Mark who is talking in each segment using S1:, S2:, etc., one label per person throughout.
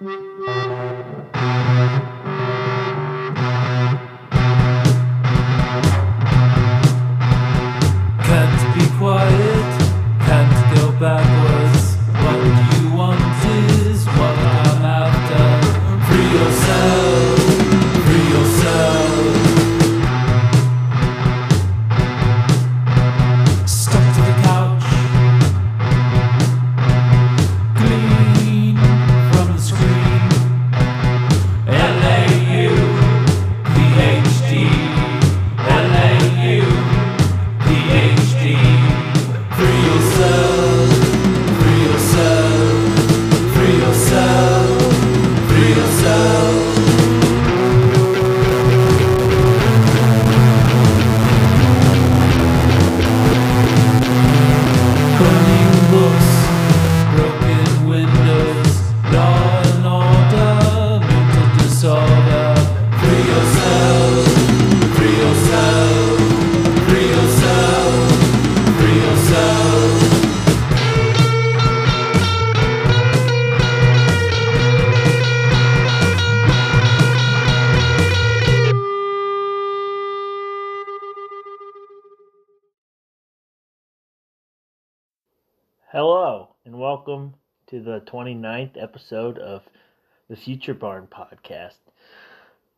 S1: Can't
S2: 29th episode of the Future Barn podcast.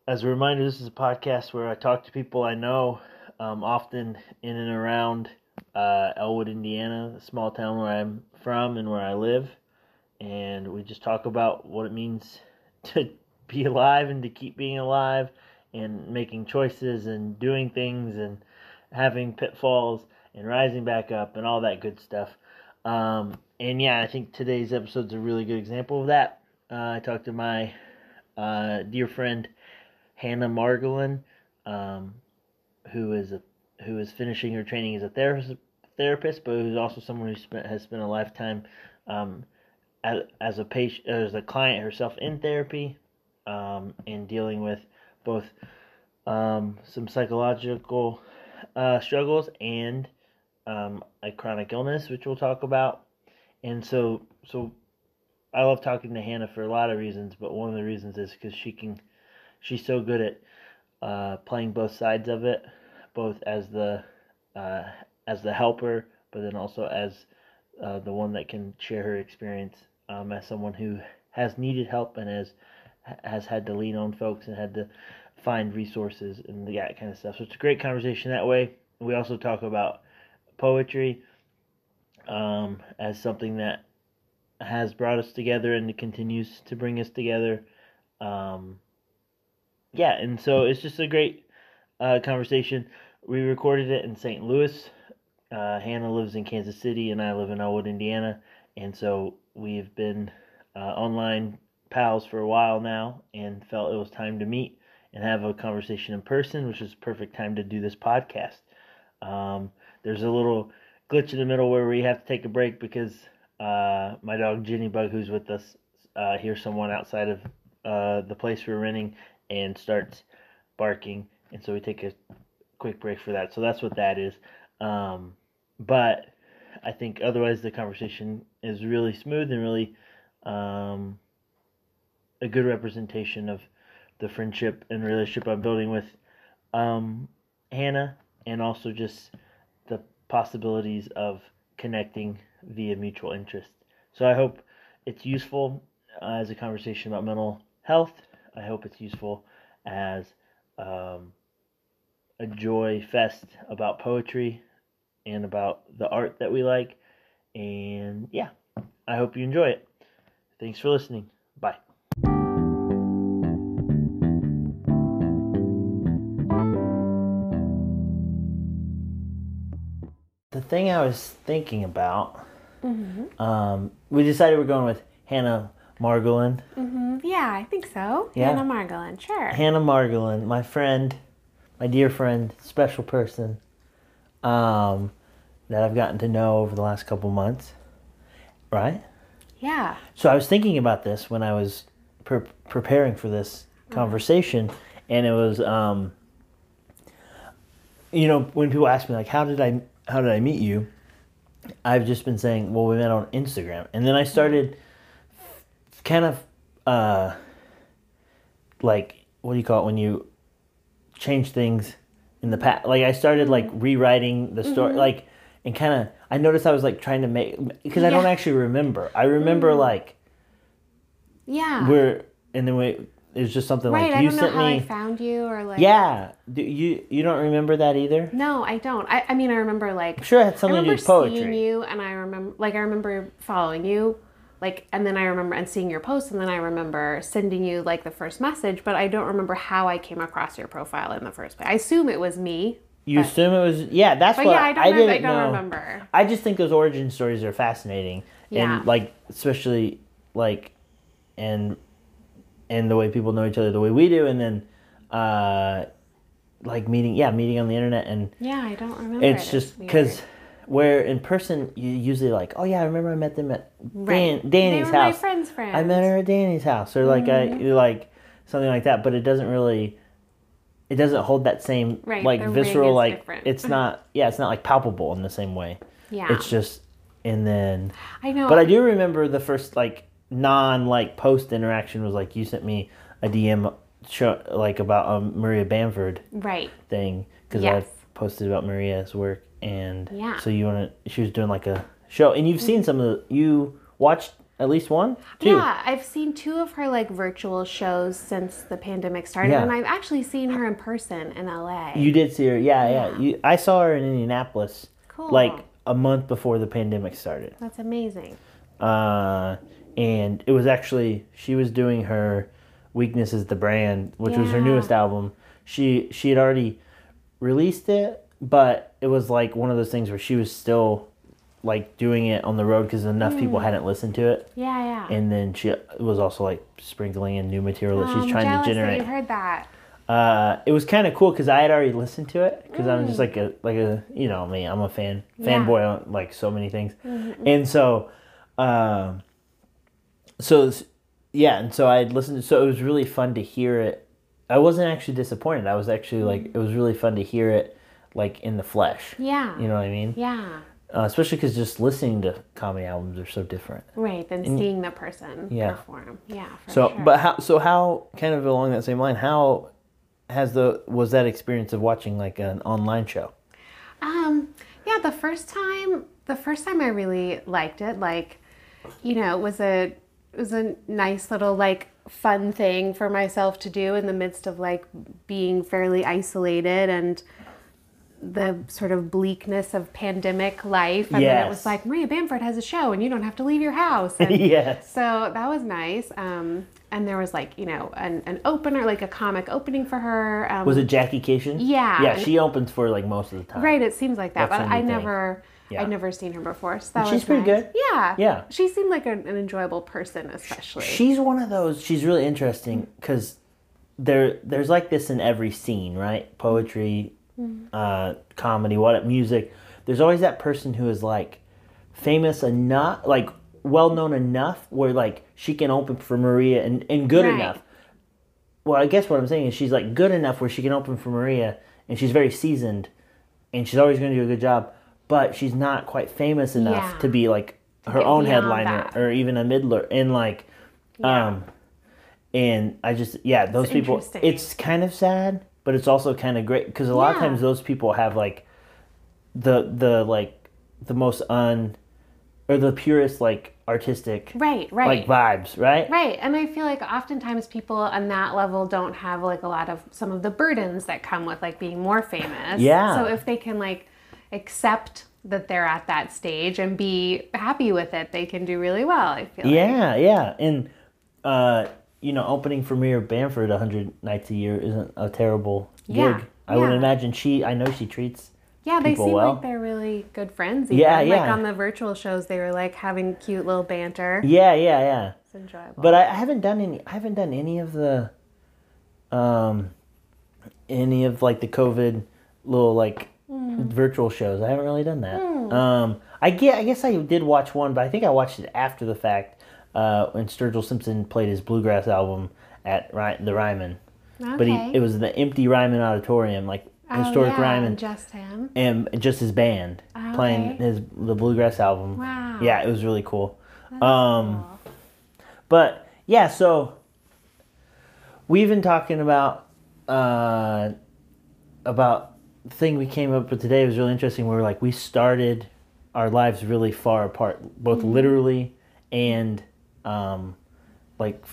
S2: As a reminder, this is a podcast where I talk to people I know, um, often in and around uh, Elwood, Indiana, the small town where I'm from and where I live. And we just talk about what it means to be alive and to keep being alive and making choices and doing things and having pitfalls and rising back up and all that good stuff. Um, and yeah, I think today's episode's a really good example of that. Uh, I talked to my uh, dear friend Hannah Margolin, um, who is a who is finishing her training as a therapist, therapist, but who's also someone who spent has spent a lifetime um, as, as a patient as a client herself in therapy um, and dealing with both um, some psychological uh, struggles and um, a chronic illness, which we'll talk about. And so, so I love talking to Hannah for a lot of reasons, but one of the reasons is because she can, she's so good at uh, playing both sides of it, both as the uh, as the helper, but then also as uh, the one that can share her experience um, as someone who has needed help and has has had to lean on folks and had to find resources and that kind of stuff. So it's a great conversation that way. We also talk about poetry um, as something that has brought us together and continues to bring us together. Um, yeah, and so it's just a great uh, conversation. We recorded it in St. Louis. Uh, Hannah lives in Kansas City, and I live in Elwood, Indiana, and so we've been uh, online pals for a while now, and felt it was time to meet and have a conversation in person, which is perfect time to do this podcast. Um, there's a little glitch in the middle where we have to take a break because uh, my dog Ginny Bug, who's with us, uh, hears someone outside of uh, the place we're renting and starts barking, and so we take a quick break for that. So that's what that is. Um, but I think otherwise the conversation is really smooth and really um, a good representation of the friendship and relationship I'm building with um, Hannah, and also just possibilities of connecting via mutual interest. So I hope it's useful uh, as a conversation about mental health. I hope it's useful as um, a joy fest about poetry and about the art that we like. And yeah, I hope you enjoy it. Thanks for listening. Bye. Thing I was thinking about, um, we decided we're going with Hannah Margolin.
S3: hmm Yeah, I think so.
S2: Yeah.
S3: Hannah Margolin, sure.
S2: Hannah Margolin, my friend, my dear friend, special person, um, that I've gotten to know over the last couple months, right?
S3: yeah.
S2: So I was thinking about this when I was pre- preparing for this conversation, and it was, um, you know, when people ask me like, "How did I, how did I meet you?" I've just been saying, "Well, we met on Instagram," and then I started kind of uh like what do you call it when you change things in the past? Like i started like rewriting the story like and kind of i noticed i was like trying to make because i don't actually remember. I remember like
S3: Yeah.
S2: we're and then we it was just something
S3: right.
S2: like
S3: I
S2: you sent me
S3: I found you or like.
S2: yeah do you you don't remember that either
S3: No, I don't. I, I mean, I remember like.
S2: i'm sure it had
S3: I
S2: something to do
S3: remember
S2: with
S3: seeing you, and I remember like I remember following you, like, and then I remember and seeing your post, and then I remember sending you like the first message, but I don't remember how I came across your profile in the first place. I assume it was me,
S2: you assume it was yeah that's
S3: but
S2: what
S3: yeah, I don't.
S2: I
S3: remember, I
S2: didn't
S3: don't
S2: know
S3: remember.
S2: I just think those origin stories are fascinating,
S3: Yeah.
S2: and like especially like, and and the way people know each other the way we do, and then, uh, like meeting yeah meeting on the internet, and
S3: Yeah, I don't remember.
S2: it's
S3: it.
S2: just because where in person you usually like oh yeah I remember I met them at
S3: Right.
S2: Dan, Danny's
S3: they were
S2: house
S3: My friend's friends.
S2: I met her at Danny's house or like I
S3: Mm-hmm.
S2: like something like that, but it doesn't really. It doesn't hold that same
S3: Right,
S2: like
S3: the
S2: visceral
S3: is
S2: like
S3: different.
S2: it's not yeah it's not like palpable in the same way.
S3: Yeah,
S2: It's just and then
S3: I know.
S2: but I do remember the first like non like post interaction was like you sent me a DM show like about um, Maria Bamford
S3: right.
S2: thing because
S3: Yes.
S2: I posted about Maria's work and
S3: Yeah.
S2: so you want to she was doing like a show and you've seen some of the you watched at least one two
S3: Yeah, I've seen two of her like virtual shows since the pandemic started,
S2: Yeah.
S3: and I've actually seen her in person in LA.
S2: You did see her, yeah, yeah. You, I saw her in Indianapolis,
S3: cool.
S2: like a month before the pandemic started,
S3: that's amazing.
S2: uh, and it was actually she was doing her "Weakness Is the Brand," which was her newest album. She she had already released it, but it was like one of those things where she was still like doing it on the road because enough people
S3: Mm.
S2: hadn't listened to it,
S3: Yeah, yeah.
S2: and then she was also like sprinkling in new material that
S3: Oh,
S2: she's trying to
S3: that
S2: generate.
S3: you heard that.
S2: uh, it was kind of cool because I had already listened to it because I'm
S3: Mm.
S2: just like a like a you know me I'm a fan
S3: Yeah. Mm-hmm,
S2: fanboy on like so many things, and so, um, so yeah, and so I had listened. So it was really fun to hear it. I wasn't actually disappointed. I was actually like it was really fun to hear it like in the flesh.
S3: Yeah.
S2: You know what I mean?
S3: Yeah.
S2: Uh, especially because just listening to comedy albums are so different.
S3: Right. Than seeing the person
S2: Yeah.
S3: perform. Yeah.
S2: So,
S3: sure.
S2: but how? So how? Kind of along that same line, how has the was that experience of watching like an online show?
S3: Um, yeah, the first time, the first time I really liked it, like, you know, it was a, it was a nice little like fun thing for myself to do in the midst of like being fairly isolated and the sort of bleakness of pandemic life. And then it was like Maria Bamford has a show and you don't have to leave your house. And
S2: yes.
S3: so that was nice. Um, and there was like, you know, an, an opener, like a comic opening for her. Um,
S2: Was it Jackie Kashian?
S3: Yeah.
S2: Yeah, she opens for like most of the time.
S3: Right, it seems like that,
S2: That's
S3: but I
S2: never. thing. Yeah.
S3: I'd never seen her before, so that
S2: She's
S3: was
S2: pretty
S3: nice.
S2: good.
S3: Yeah,
S2: Yeah.
S3: She seemed like an, an enjoyable person, especially.
S2: She's one of those. She's really interesting because there there's like this in every scene, right? Poetry,
S3: Mm-hmm.
S2: uh, comedy, what music. There's always that person who is like famous enough, like well known enough, where like she can open for Maria and and good
S3: Right.
S2: enough. Well, I guess what I'm saying is she's like good enough where she can open for Maria, and she's very seasoned, and she's always going to do a good job. But she's not quite famous enough
S3: Yeah.
S2: to be like her own headliner
S3: that.
S2: or even a middler. And like,
S3: Yeah.
S2: um, and I just yeah, those
S3: It's
S2: people. It's kind of sad, but it's also kind of great because a lot of times those people have like the the like the most un or the purest like artistic
S3: right, right,
S2: like vibes, right?
S3: right. And I feel like oftentimes people on that level don't have like a lot of some of the burdens that come with like being more famous.
S2: Yeah.
S3: So if they can like accept that they're at that stage and be happy with it, they can do really well. I feel. like.
S2: Yeah, yeah, and uh, you know, opening for Maria Bamford hundred nights a year isn't a terrible
S3: Yeah,
S2: gig. I would imagine she. I know she treats.
S3: Yeah, they seem
S2: well.
S3: like they're really good friends. Even.
S2: Yeah,
S3: Like on the virtual shows, they were like having cute little banter.
S2: Yeah, yeah, yeah.
S3: It's enjoyable.
S2: But I, I haven't done any. I haven't done any of the, um, any of like the COVID little like
S3: Hmm.
S2: virtual shows. I haven't really done that. Um, I get. I guess I did watch one, but I think I watched it after the fact. Uh, when Sturgill Simpson played his bluegrass album at Ry- the Ryman, Okay. but he it was the empty Ryman Auditorium, like
S3: Oh,
S2: historic
S3: yeah,
S2: Ryman,
S3: Just him.
S2: and just his band
S3: Oh,
S2: playing his the bluegrass album.
S3: Wow.
S2: Yeah, it was really cool. Um,
S3: cool.
S2: but yeah, so we've been talking about uh, about thing we came up with today was really interesting. We were like we started our lives really far apart, both literally and um, like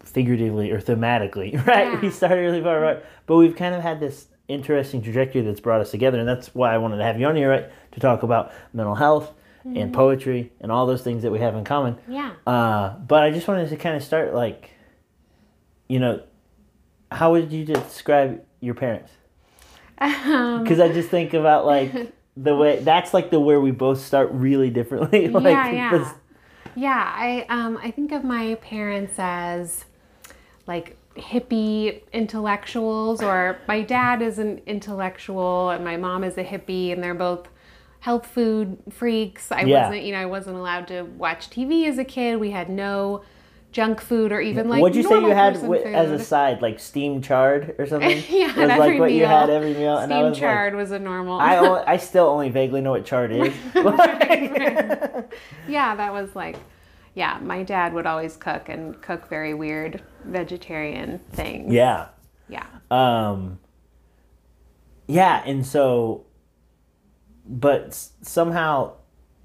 S2: figuratively or thematically, right?
S3: Yeah.
S2: We started really far apart, but we've kind of had this interesting trajectory that's brought us together, and that's why I wanted to have you on here, right, to talk about mental health and poetry and all those things that we have in common.
S3: Yeah.
S2: Uh, but I just wanted to kind of start like, you know, how would you describe your parents?
S3: Um,
S2: Because I just think about like the way that's like the where we both start really differently. like,
S3: yeah, yeah.
S2: this-
S3: Yeah, I um I think of my parents as like hippie intellectuals or my dad is an intellectual and my mom is a hippie and they're both health food freaks. I
S2: Yeah.
S3: wasn't, you know, I wasn't allowed to watch TV as a kid. We had no junk food or even like
S2: What'd you say you had as a side, like steamed chard or something?
S3: Yeah,
S2: was
S3: at
S2: like what you
S3: meal.
S2: had every meal, and I was
S3: chard was a normal.
S2: I only, I still only vaguely know what chard is.
S3: yeah, that was like, yeah, my dad would always cook and cook very weird vegetarian things.
S2: yeah.
S3: Yeah.
S2: Um, yeah, and so, but somehow,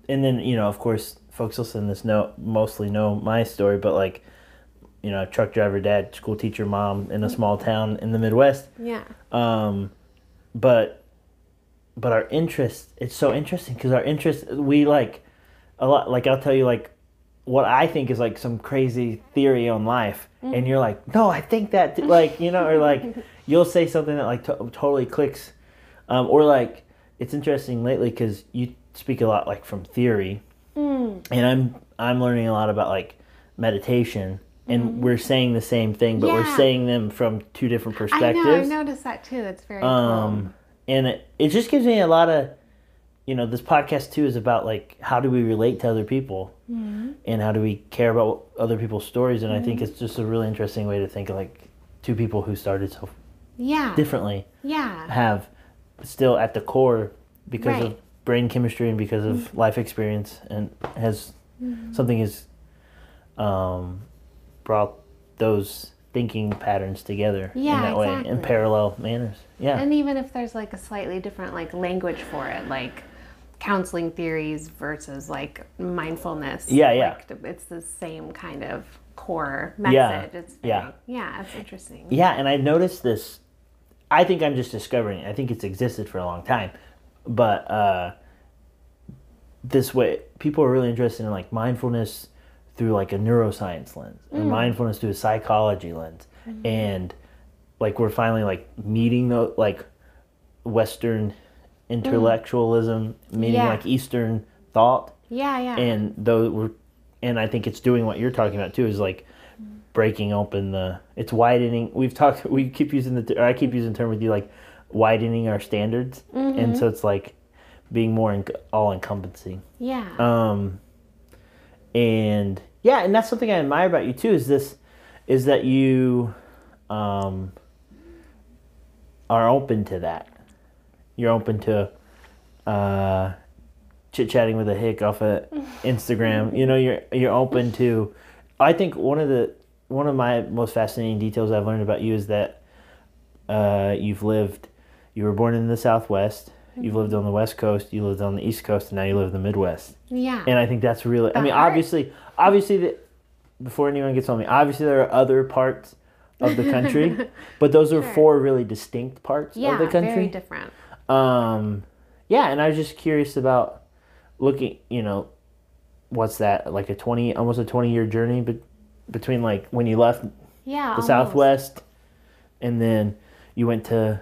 S2: and then you know, of course, folks listening to this know mostly know my story, but like, you know, truck driver, dad, school teacher, mom in a small town in the Midwest.
S3: Yeah.
S2: Um, but, but our interest, it's so interesting because our interest, we like a lot. Like I'll tell you, like what I think is like some crazy theory on life, and you're like, no, I think that, t-" like you know, or like you'll say something that like to- totally clicks, um, or like it's interesting lately because you speak a lot like from theory, Mm. and I'm I'm learning a lot about like meditation. And mm-hmm. we're saying the same thing, but we're saying them from two different
S3: I
S2: perspectives
S3: know, I noticed that too. That's very
S2: um and it, it just gives me a lot of you know this podcast too is about like how do we relate to other people mm-hmm. and how do we care about other people's stories and i think mm-hmm. it's just a really interesting way to think of like two people who started so.
S3: Yeah.
S2: differently
S3: Yeah.
S2: have still at the core because
S3: Right.
S2: of brain chemistry and because of life experience and has something has um, brought those thinking patterns together
S3: Yeah,
S2: in that way in parallel manners yeah
S3: And even if there's like a slightly different like language for it, like counseling theories versus like mindfulness.
S2: Yeah, yeah.
S3: Like, it's the same kind of core
S2: Yeah,
S3: message. It's very,
S2: yeah.
S3: yeah. it's interesting.
S2: Yeah, and I noticed this. I think I'm just discovering it. I think it's existed for a long time, but uh, this way, people are really interested in like mindfulness through like a neuroscience lens, and mm. mindfulness through a psychology lens, mm-hmm. and like we're finally like meeting the like Western intellectualism, mm. meeting
S3: Yeah.
S2: like Eastern thought,
S3: Yeah, yeah.
S2: and though we're and i think it's doing what you're talking about too is like mm. breaking open the it's widening. We've talked we keep using the or i keep using the term with you like widening our standards. And so it's like being more en- all encompassing
S3: yeah.
S2: um and yeah and that's something i admire about you too is this is that you um are open to that. You're open to uh chit chatting with a hick off of instagram. You know you're you're open to i think one of the one of my most fascinating details i've learned about you is that uh you've lived you were born in the southwest you've lived on the west coast you lived on the east coast and now you live in the midwest
S3: yeah.
S2: and I think that's really. I mean, obviously, obviously, the, before anyone gets on me, obviously there are other parts of the country, but those are
S3: Sure.
S2: four really distinct parts
S3: yeah,
S2: of the country.
S3: very different.
S2: Um, yeah, and I was just curious about looking. You know, what's that like a twenty, almost a twenty year journey, but between like when you left the
S3: Yeah. almost.
S2: Southwest, and then you went to.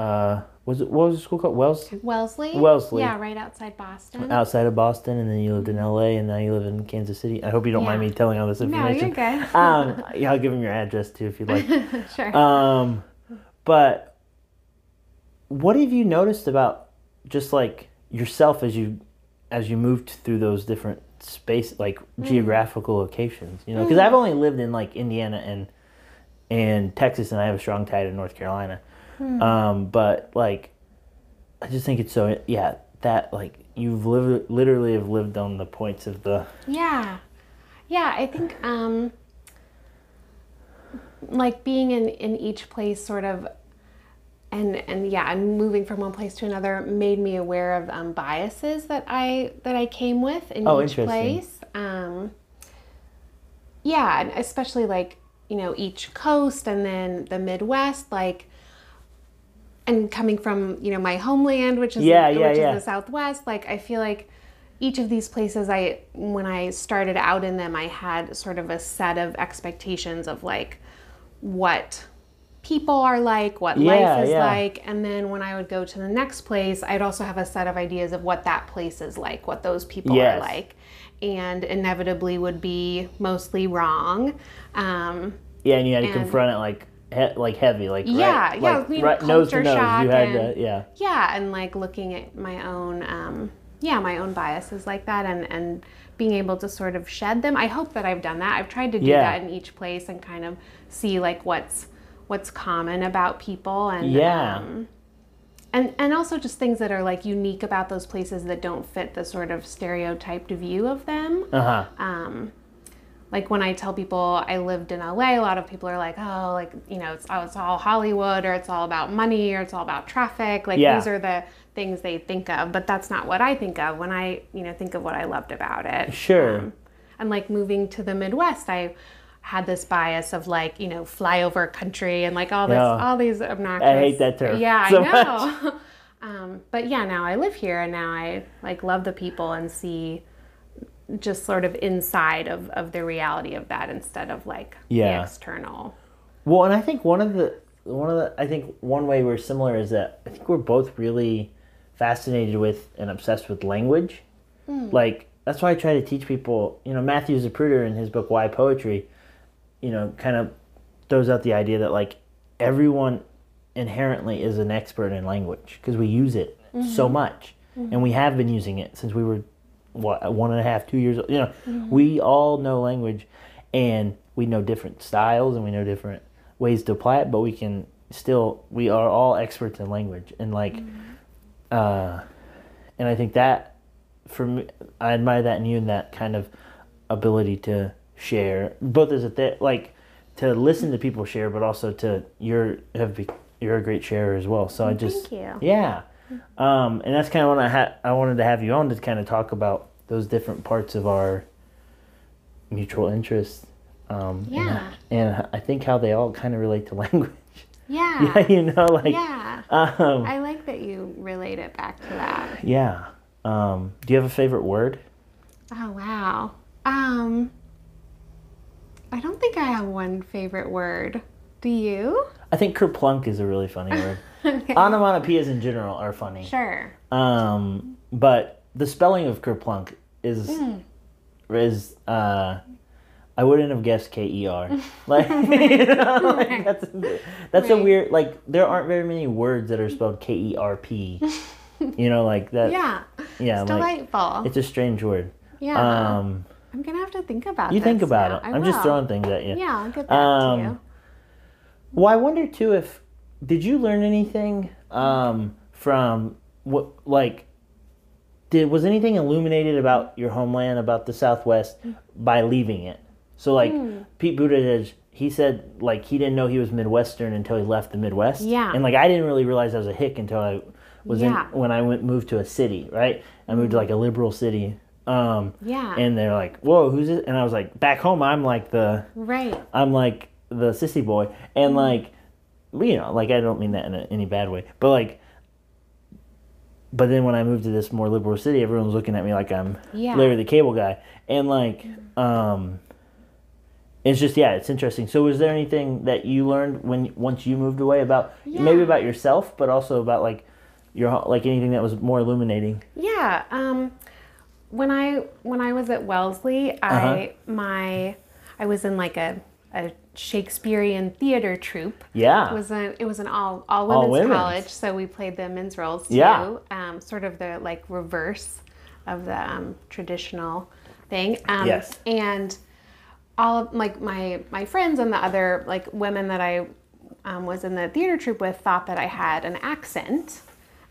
S2: Uh, was it what was the school called Wells?
S3: Wellesley.
S2: Wellesley.
S3: Yeah, right outside Boston.
S2: outside of Boston, and then you lived in L.A., and now you live in Kansas City. I hope you don't mind me telling all this information.
S3: no, you're good.
S2: um, yeah, I'll give him your address too if you'd like.
S3: sure.
S2: Um, but what have you noticed about just like yourself as you as you moved through those different space like
S3: Mm.
S2: geographical locations? You know, because I've only lived in like Indiana and and Texas, and I have a strong tie to North Carolina.
S3: Hmm.
S2: Um, but like, I just think it's so yeah that like you've lived literally have lived on the points of the
S3: Yeah. Yeah, I think um like being in in each place sort of and and yeah and moving from one place to another made me aware of um, biases that i that i came with in
S2: Oh,
S3: each place um yeah and especially like you know each coast and then the midwest like and coming from you know my homeland which is
S2: Yeah,
S3: which
S2: yeah,
S3: is
S2: yeah.
S3: the southwest like i feel like each of these places i when i started out in them i had sort of a set of expectations of like what people are like what
S2: Yeah,
S3: life is
S2: yeah.
S3: like and then when i would go to the next place i'd also have a set of ideas of what that place is like what those people
S2: Yes.
S3: are like and inevitably would be mostly wrong um,
S2: Yeah, and you had to confront it like he- like heavy, like
S3: Yeah,
S2: right,
S3: yeah,
S2: like,
S3: you know,
S2: right nose to nose.
S3: shock
S2: You had
S3: and-
S2: to, yeah,
S3: yeah and like looking at my own um yeah my own biases like that and and being able to sort of shed them i hope that i've done that i've tried to do
S2: Yeah.
S3: that in each place and kind of see like what's what's common about people and
S2: Yeah.
S3: um, and and also just things that are like unique about those places that don't fit the sort of stereotyped view of them
S2: uh huh,
S3: um, like when I tell people I lived in LA, a lot of people are like, oh, like, you know, it's, oh, it's all Hollywood or it's all about money or it's all about traffic. Like,
S2: Yeah.
S3: these are the things they think of, but that's not what I think of when I, you know, think of what I loved about it.
S2: Sure.
S3: and like moving to the Midwest, I had this bias of like, you know, flyover country and like all this,
S2: Yeah.
S3: all these obnoxious.
S2: I hate that term
S3: Yeah,
S2: so
S3: I know. um, but yeah, now I live here and now I like love the people and see just sort of inside of, of the reality of that instead of like
S2: Yeah.
S3: the external.
S2: Well, and I think one of the one of the I think one way we're similar is that I think we're both really fascinated with and obsessed with language. Hmm. Like that's why I try to teach people. You know, Matthew Zapruder in his book Why Poetry, you know, kind of throws out the idea that like everyone inherently is an expert in language because we use it mm-hmm. so much, mm-hmm. and we have been using it since we were what uh, one and a half, two years old. You know, mm-hmm. we all know language, and we know different styles and we know different ways to apply it, but we can still we are all experts in language and like, mm-hmm. uh, and I think that for me, I admire that in you and that kind of ability to share both as a th- like to listen to people share, but also to you're have be, you're a great sharer as well. So I just
S3: Thank you.
S2: yeah, um, and that's kind of what I had. I wanted to have you on to kind of talk about those different parts of our mutual interests. Um, and-
S3: Yeah.
S2: and, I think how they all kind of relate to language.
S3: Yeah.
S2: yeah, you know, like
S3: Yeah.
S2: um,
S3: I like that you relate it back to that.
S2: yeah. Um, do you have a favorite word?
S3: Oh wow. Um I don't think I have one favorite word. Do you?
S2: I think kerplunk is a really funny word.
S3: Okay.
S2: Onomatopoeias in general are funny.
S3: Sure.
S2: Um, but the spelling of kerplunk is
S3: Hmm.
S2: is uh, I wouldn't have guessed K E R. Like, you know, like that's that's a weird like there aren't very many words that are spelled K E R P. You know, like that.
S3: Yeah.
S2: yeah,
S3: It's
S2: like
S3: delightful.
S2: it's a strange word.
S3: yeah.
S2: Um,
S3: I'm gonna have to think about that.
S2: you think about
S3: now.
S2: it.
S3: I
S2: I'm just throwing things at you.
S3: Yeah, I'll get back
S2: Um,
S3: to you.
S2: Well, I wonder too if did you learn anything um, from what like did was anything illuminated about your homeland about the Southwest by leaving it? So like
S3: Hmm.
S2: Pete Buttigieg, he said like he didn't know he was Midwestern until he left the Midwest.
S3: Yeah.
S2: and like I didn't really realize I was a hick until I was
S3: Yeah.
S2: in when I went moved to a city. Right, I moved to like a liberal city. Um,
S3: Yeah.
S2: and they're like, "Whoa, who's this?" And I was like, "Back home, I'm like the."
S3: right.
S2: I'm like the sissy boy, and like, you know, like I don't mean that in a, any bad way, but like, but then when I moved to this more liberal city, everyone's looking at me like I'm
S3: Yeah.
S2: Larry the Cable Guy, and like, um, it's just yeah, it's interesting. So, was there anything that you learned when once you moved away about maybe about yourself, but also about like your like anything that was more illuminating?
S3: Yeah. Um, when I when I was at Wellesley,
S2: Uh-huh.
S3: I my I was in like a, a Shakespearean theater troupe.
S2: Yeah,
S3: It was an it was an all all
S2: All
S3: women's,
S2: women's.
S3: college, so we played the men's roles too.
S2: Yeah.
S3: Um, sort of the like reverse of the um, traditional thing. Um,
S2: Yes.
S3: And all of like my my friends and the other like women that I um, was in the theater troupe with thought that I had an accent.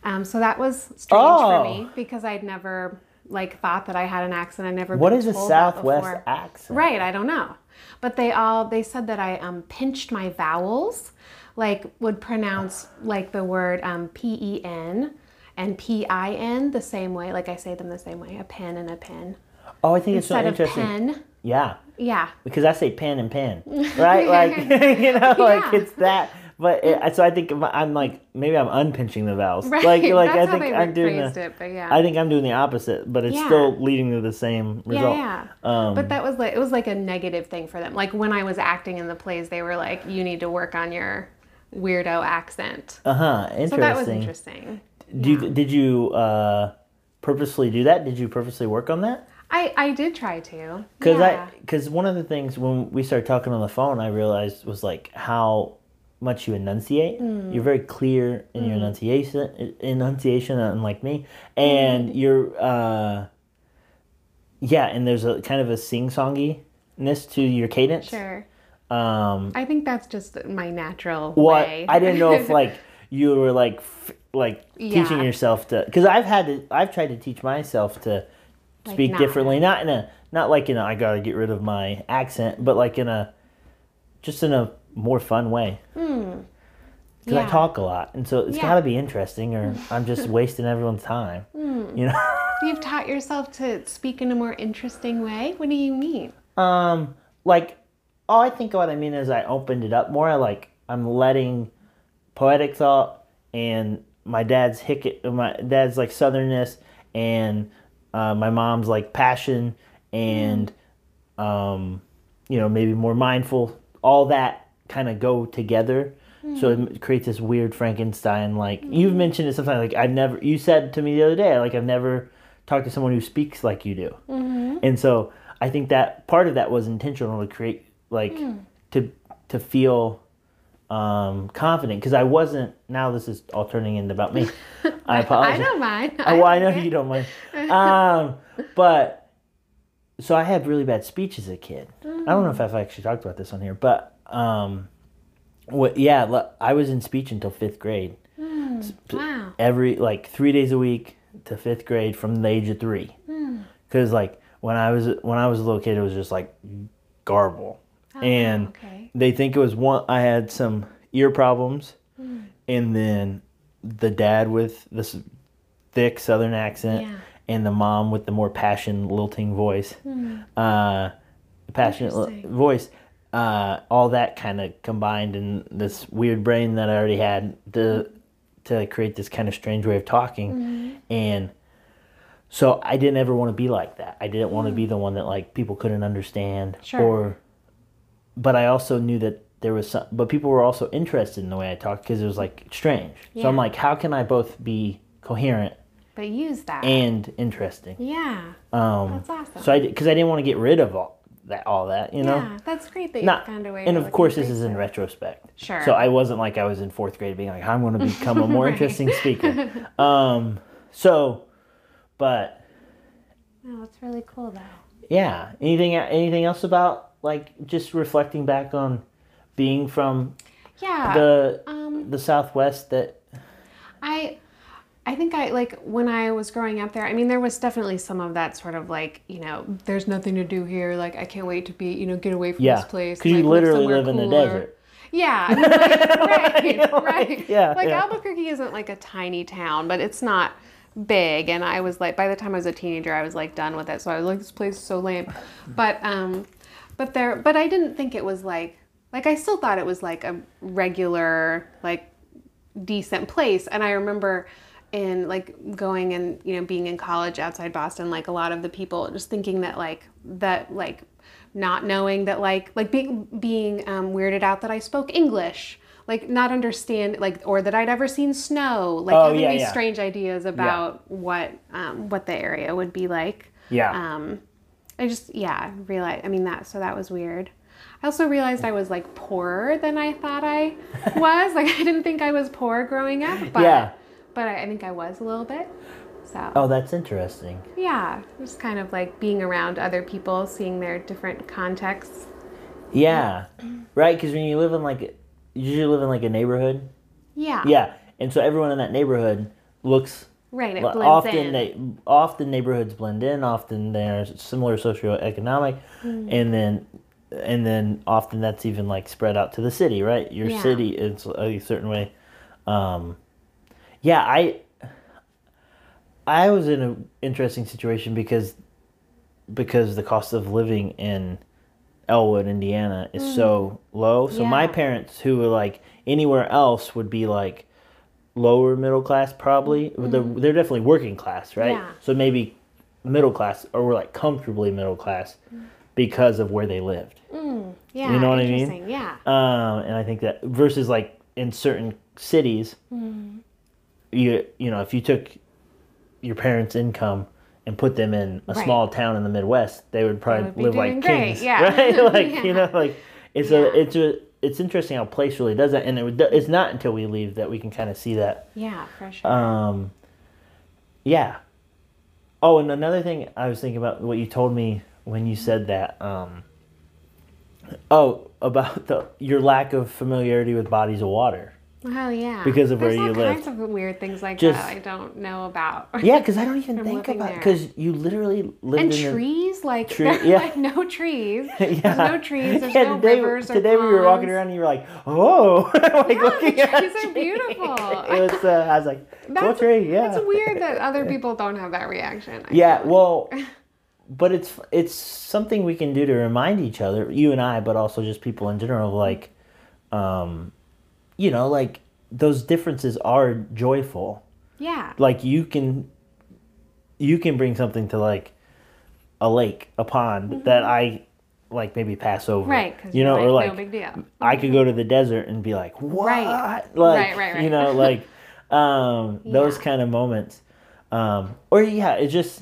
S3: Um, so that was strange
S2: Oh.
S3: for me because I'd never like thought that I had an accent. I never.
S2: What is a Southwest accent?
S3: Right, I don't know. But they all they said that I um, pinched my vowels, like would pronounce like the word um, P E N and P I N the same way. Like I say them the same way, a pen and a pin.
S2: Oh, I think it's so
S3: Instead of
S2: interesting.
S3: pen.
S2: Yeah,
S3: Yeah.
S2: because I say pen and pen, right? Like you know, like it's that. But it, so I think I'm- like maybe I'm unpinching the vowels.
S3: Right.
S2: Like like
S3: That's
S2: I think I'm doing the.
S3: it, but yeah.
S2: I think I'm doing the opposite, but it's
S3: Yeah.
S2: still leading to the same result.
S3: Yeah, yeah.
S2: Um,
S3: but that was like it was like a negative thing for them. Like when I was acting in the plays, they were like, "You need to work on your weirdo accent."
S2: Uh huh. Interesting.
S3: So that was interesting.
S2: Do you, did you uh, purposely do that? Did you purposely work on that?
S3: I I did try to.
S2: Because
S3: yeah.
S2: I because one of the things when we started talking on the phone, I realized was like how much you enunciate.
S3: Mm.
S2: You're very clear in your enunciation, enunciation, unlike me, and you're uh, yeah, and there's a kind of a sing songiness to your cadence.
S3: sure.
S2: Um,
S3: I think that's just my natural
S2: what
S3: way.
S2: I didn't know if like you were like f- like teaching yourself to because I've had to I've tried to teach myself to
S3: Like
S2: speak
S3: not.
S2: differently, not in a not like in a I gotta get rid of my accent, but like in a just in a more fun way. Because I
S3: Yeah.
S2: talk a lot, and so it's
S3: Yeah.
S2: got to be interesting, or I'm just wasting everyone's time. You know.
S3: You've taught yourself to speak in a more interesting way. What do you mean?
S2: Um, like, oh, I think what I mean is I opened it up more. I like I'm letting poetic thought and my dad's hick, my dad's like southernness, and uh, my mom's like passion and um, you know maybe more mindful. All that kind of go together. So it creates this weird Frankenstein. Like you've mentioned it sometimes. Like I've never. You said to me the other day. Like I've never talked to someone who speaks like you do. And so I think that part of that was intentional to create like to to feel um, confident because I wasn't. Now this is all turning into about me. I apologize.
S3: I don't mind.
S2: Oh, well, I know you don't mind. Um, but so I had really bad speech as a kid. I don't know if I've actually talked about this on here, but um, what? Yeah, I was in speech until fifth grade.
S3: Wow.
S2: Every like three days a week to fifth grade from the age of three. Because like when I was when I was a little kid, it was just like garble, and
S3: okay.
S2: they think it was one. I had some ear problems, and then the dad with this thick Southern accent,
S3: Yeah.
S2: and the mom with the more passion lilting voice, uh, passionate
S3: Interesting.
S2: voice. Uh, all that kind of combined in this weird brain that I already had to to create this kind of strange way of talking, and so I didn't ever want to be like that. I didn't want to be the one that like people couldn't understand
S3: Sure.
S2: or but I also knew that there was some but people were also interested in the way I talked because it was like strange. So I'm like how can I both be coherent
S3: But use that.
S2: and interesting?
S3: yeah.
S2: Um
S3: That's awesome.
S2: so I cuz I didn't want to get rid of all that all that, you know.
S3: yeah, that's great that you
S2: Not,
S3: found a way.
S2: and of course, this is in retrospect.
S3: Sure.
S2: So I wasn't like I was in fourth grade being like, I'm going to become a more
S3: Right.
S2: interesting speaker. Um, so, but
S3: No, it's really cool though.
S2: yeah, anything anything else about like just reflecting back on being from
S3: Yeah.
S2: the
S3: um,
S2: the Southwest that
S3: I I think I like when I was growing up there. I mean, there was definitely some of that sort of like you know, there's nothing to do here. Like I can't wait to be you know get away from
S2: yeah,
S3: this place.
S2: because you
S3: like, live
S2: literally live in the desert.
S3: Yeah, I mean, like, right,
S2: You know, like,
S3: right.
S2: yeah,
S3: like
S2: yeah.
S3: Albuquerque isn't like a tiny town, but it's not big. And I was like, by the time I was a teenager, I was like done with it. So I was like, this place is so lame. But um, but there, but I didn't think it was like like I still thought it was like a regular like decent place. And I remember in like going and you know being in college outside Boston, like a lot of the people just thinking that like that like not knowing that like like being being um, weirded out that I spoke English. Like not understand like or that I'd ever seen snow, like
S2: Oh,
S3: having
S2: yeah,
S3: these
S2: yeah.
S3: strange ideas about what um, what the area would be like.
S2: Yeah.
S3: Um, I just yeah realized. I mean that so that was weird. I also realized I was like poorer than I thought I was. like I didn't think I was poor growing up, but
S2: Yeah.
S3: But I, I think I was a little bit. So
S2: Oh, that's interesting.
S3: yeah, just kind of like being around other people, seeing their different contexts.
S2: Yeah, right. Because when you live in like you usually live in like a neighborhood,
S3: Yeah.
S2: Yeah, and so everyone in that neighborhood looks
S3: Right, it blends
S2: often
S3: in.
S2: they often neighborhoods blend in. Often there's similar socioeconomic,
S3: Mm.
S2: and then and then often that's even like spread out to the city, right? Your
S3: Yeah.
S2: city is a certain way. Um, yeah, I I was in an interesting situation because because the cost of living in Elwood, Indiana, is so low. So my
S3: Mm.
S2: Parents, who were like anywhere else, would be like lower middle class, probably. They're, they're definitely working class, right?
S3: Mm-hmm. Yeah.
S2: So maybe middle class, or we're like comfortably middle class because of where they lived.
S3: yeah,
S2: you know what I mean?
S3: Yeah.
S2: Um, and I think that versus like in certain cities,
S3: Mm-hmm.
S2: You you know if you took your parents' income and put them in a
S3: Right.
S2: small town in the Midwest, they would probably
S3: would
S2: live like
S3: great,
S2: kings,
S3: yeah.
S2: right? like
S3: Yeah.
S2: you know, like it's
S3: Yeah.
S2: a it's a it's interesting how place really does that, and it, it's not until we leave that we can kind of see that.
S3: Yeah, for sure.
S2: Um, yeah. Oh, and another thing I was thinking about what you told me when you said that. Um, oh, about the your lack of familiarity with bodies of water.
S3: Oh yeah.
S2: because of where
S3: There's
S2: you
S3: all
S2: live.
S3: kinds of weird things like
S2: Just-
S3: that I don't know about.
S2: Yeah, because I don't even think about because you literally live
S3: and
S2: in the-
S3: trees, like
S2: Tree- yeah.
S3: like no trees.
S2: Yeah.
S3: There's no trees. There's
S2: Yeah,
S3: no
S2: today,
S3: rivers or
S2: today we were walking around and you were like, oh, like
S3: Yeah,
S2: looking
S3: the
S2: at
S3: trees
S2: a
S3: are beautiful.
S2: it was, uh, I was like, cool tree, yeah.
S3: It's weird that other people don't have that reaction. I
S2: Yeah, well, but it's it's something we can do to remind each other, you and I, but also just people in general, like, um, you know, like those differences are joyful.
S3: yeah.
S2: Like you can, you can bring something to like a lake, a pond that I like maybe pass over,
S3: Mm-hmm. Right,
S2: You know,
S3: like,
S2: or like
S3: no big deal.
S2: I could go to the desert and be like, what?
S3: Right.
S2: Like,
S3: Right, right, right.
S2: You know, like um, those kind of moments. Um, or yeah, it just,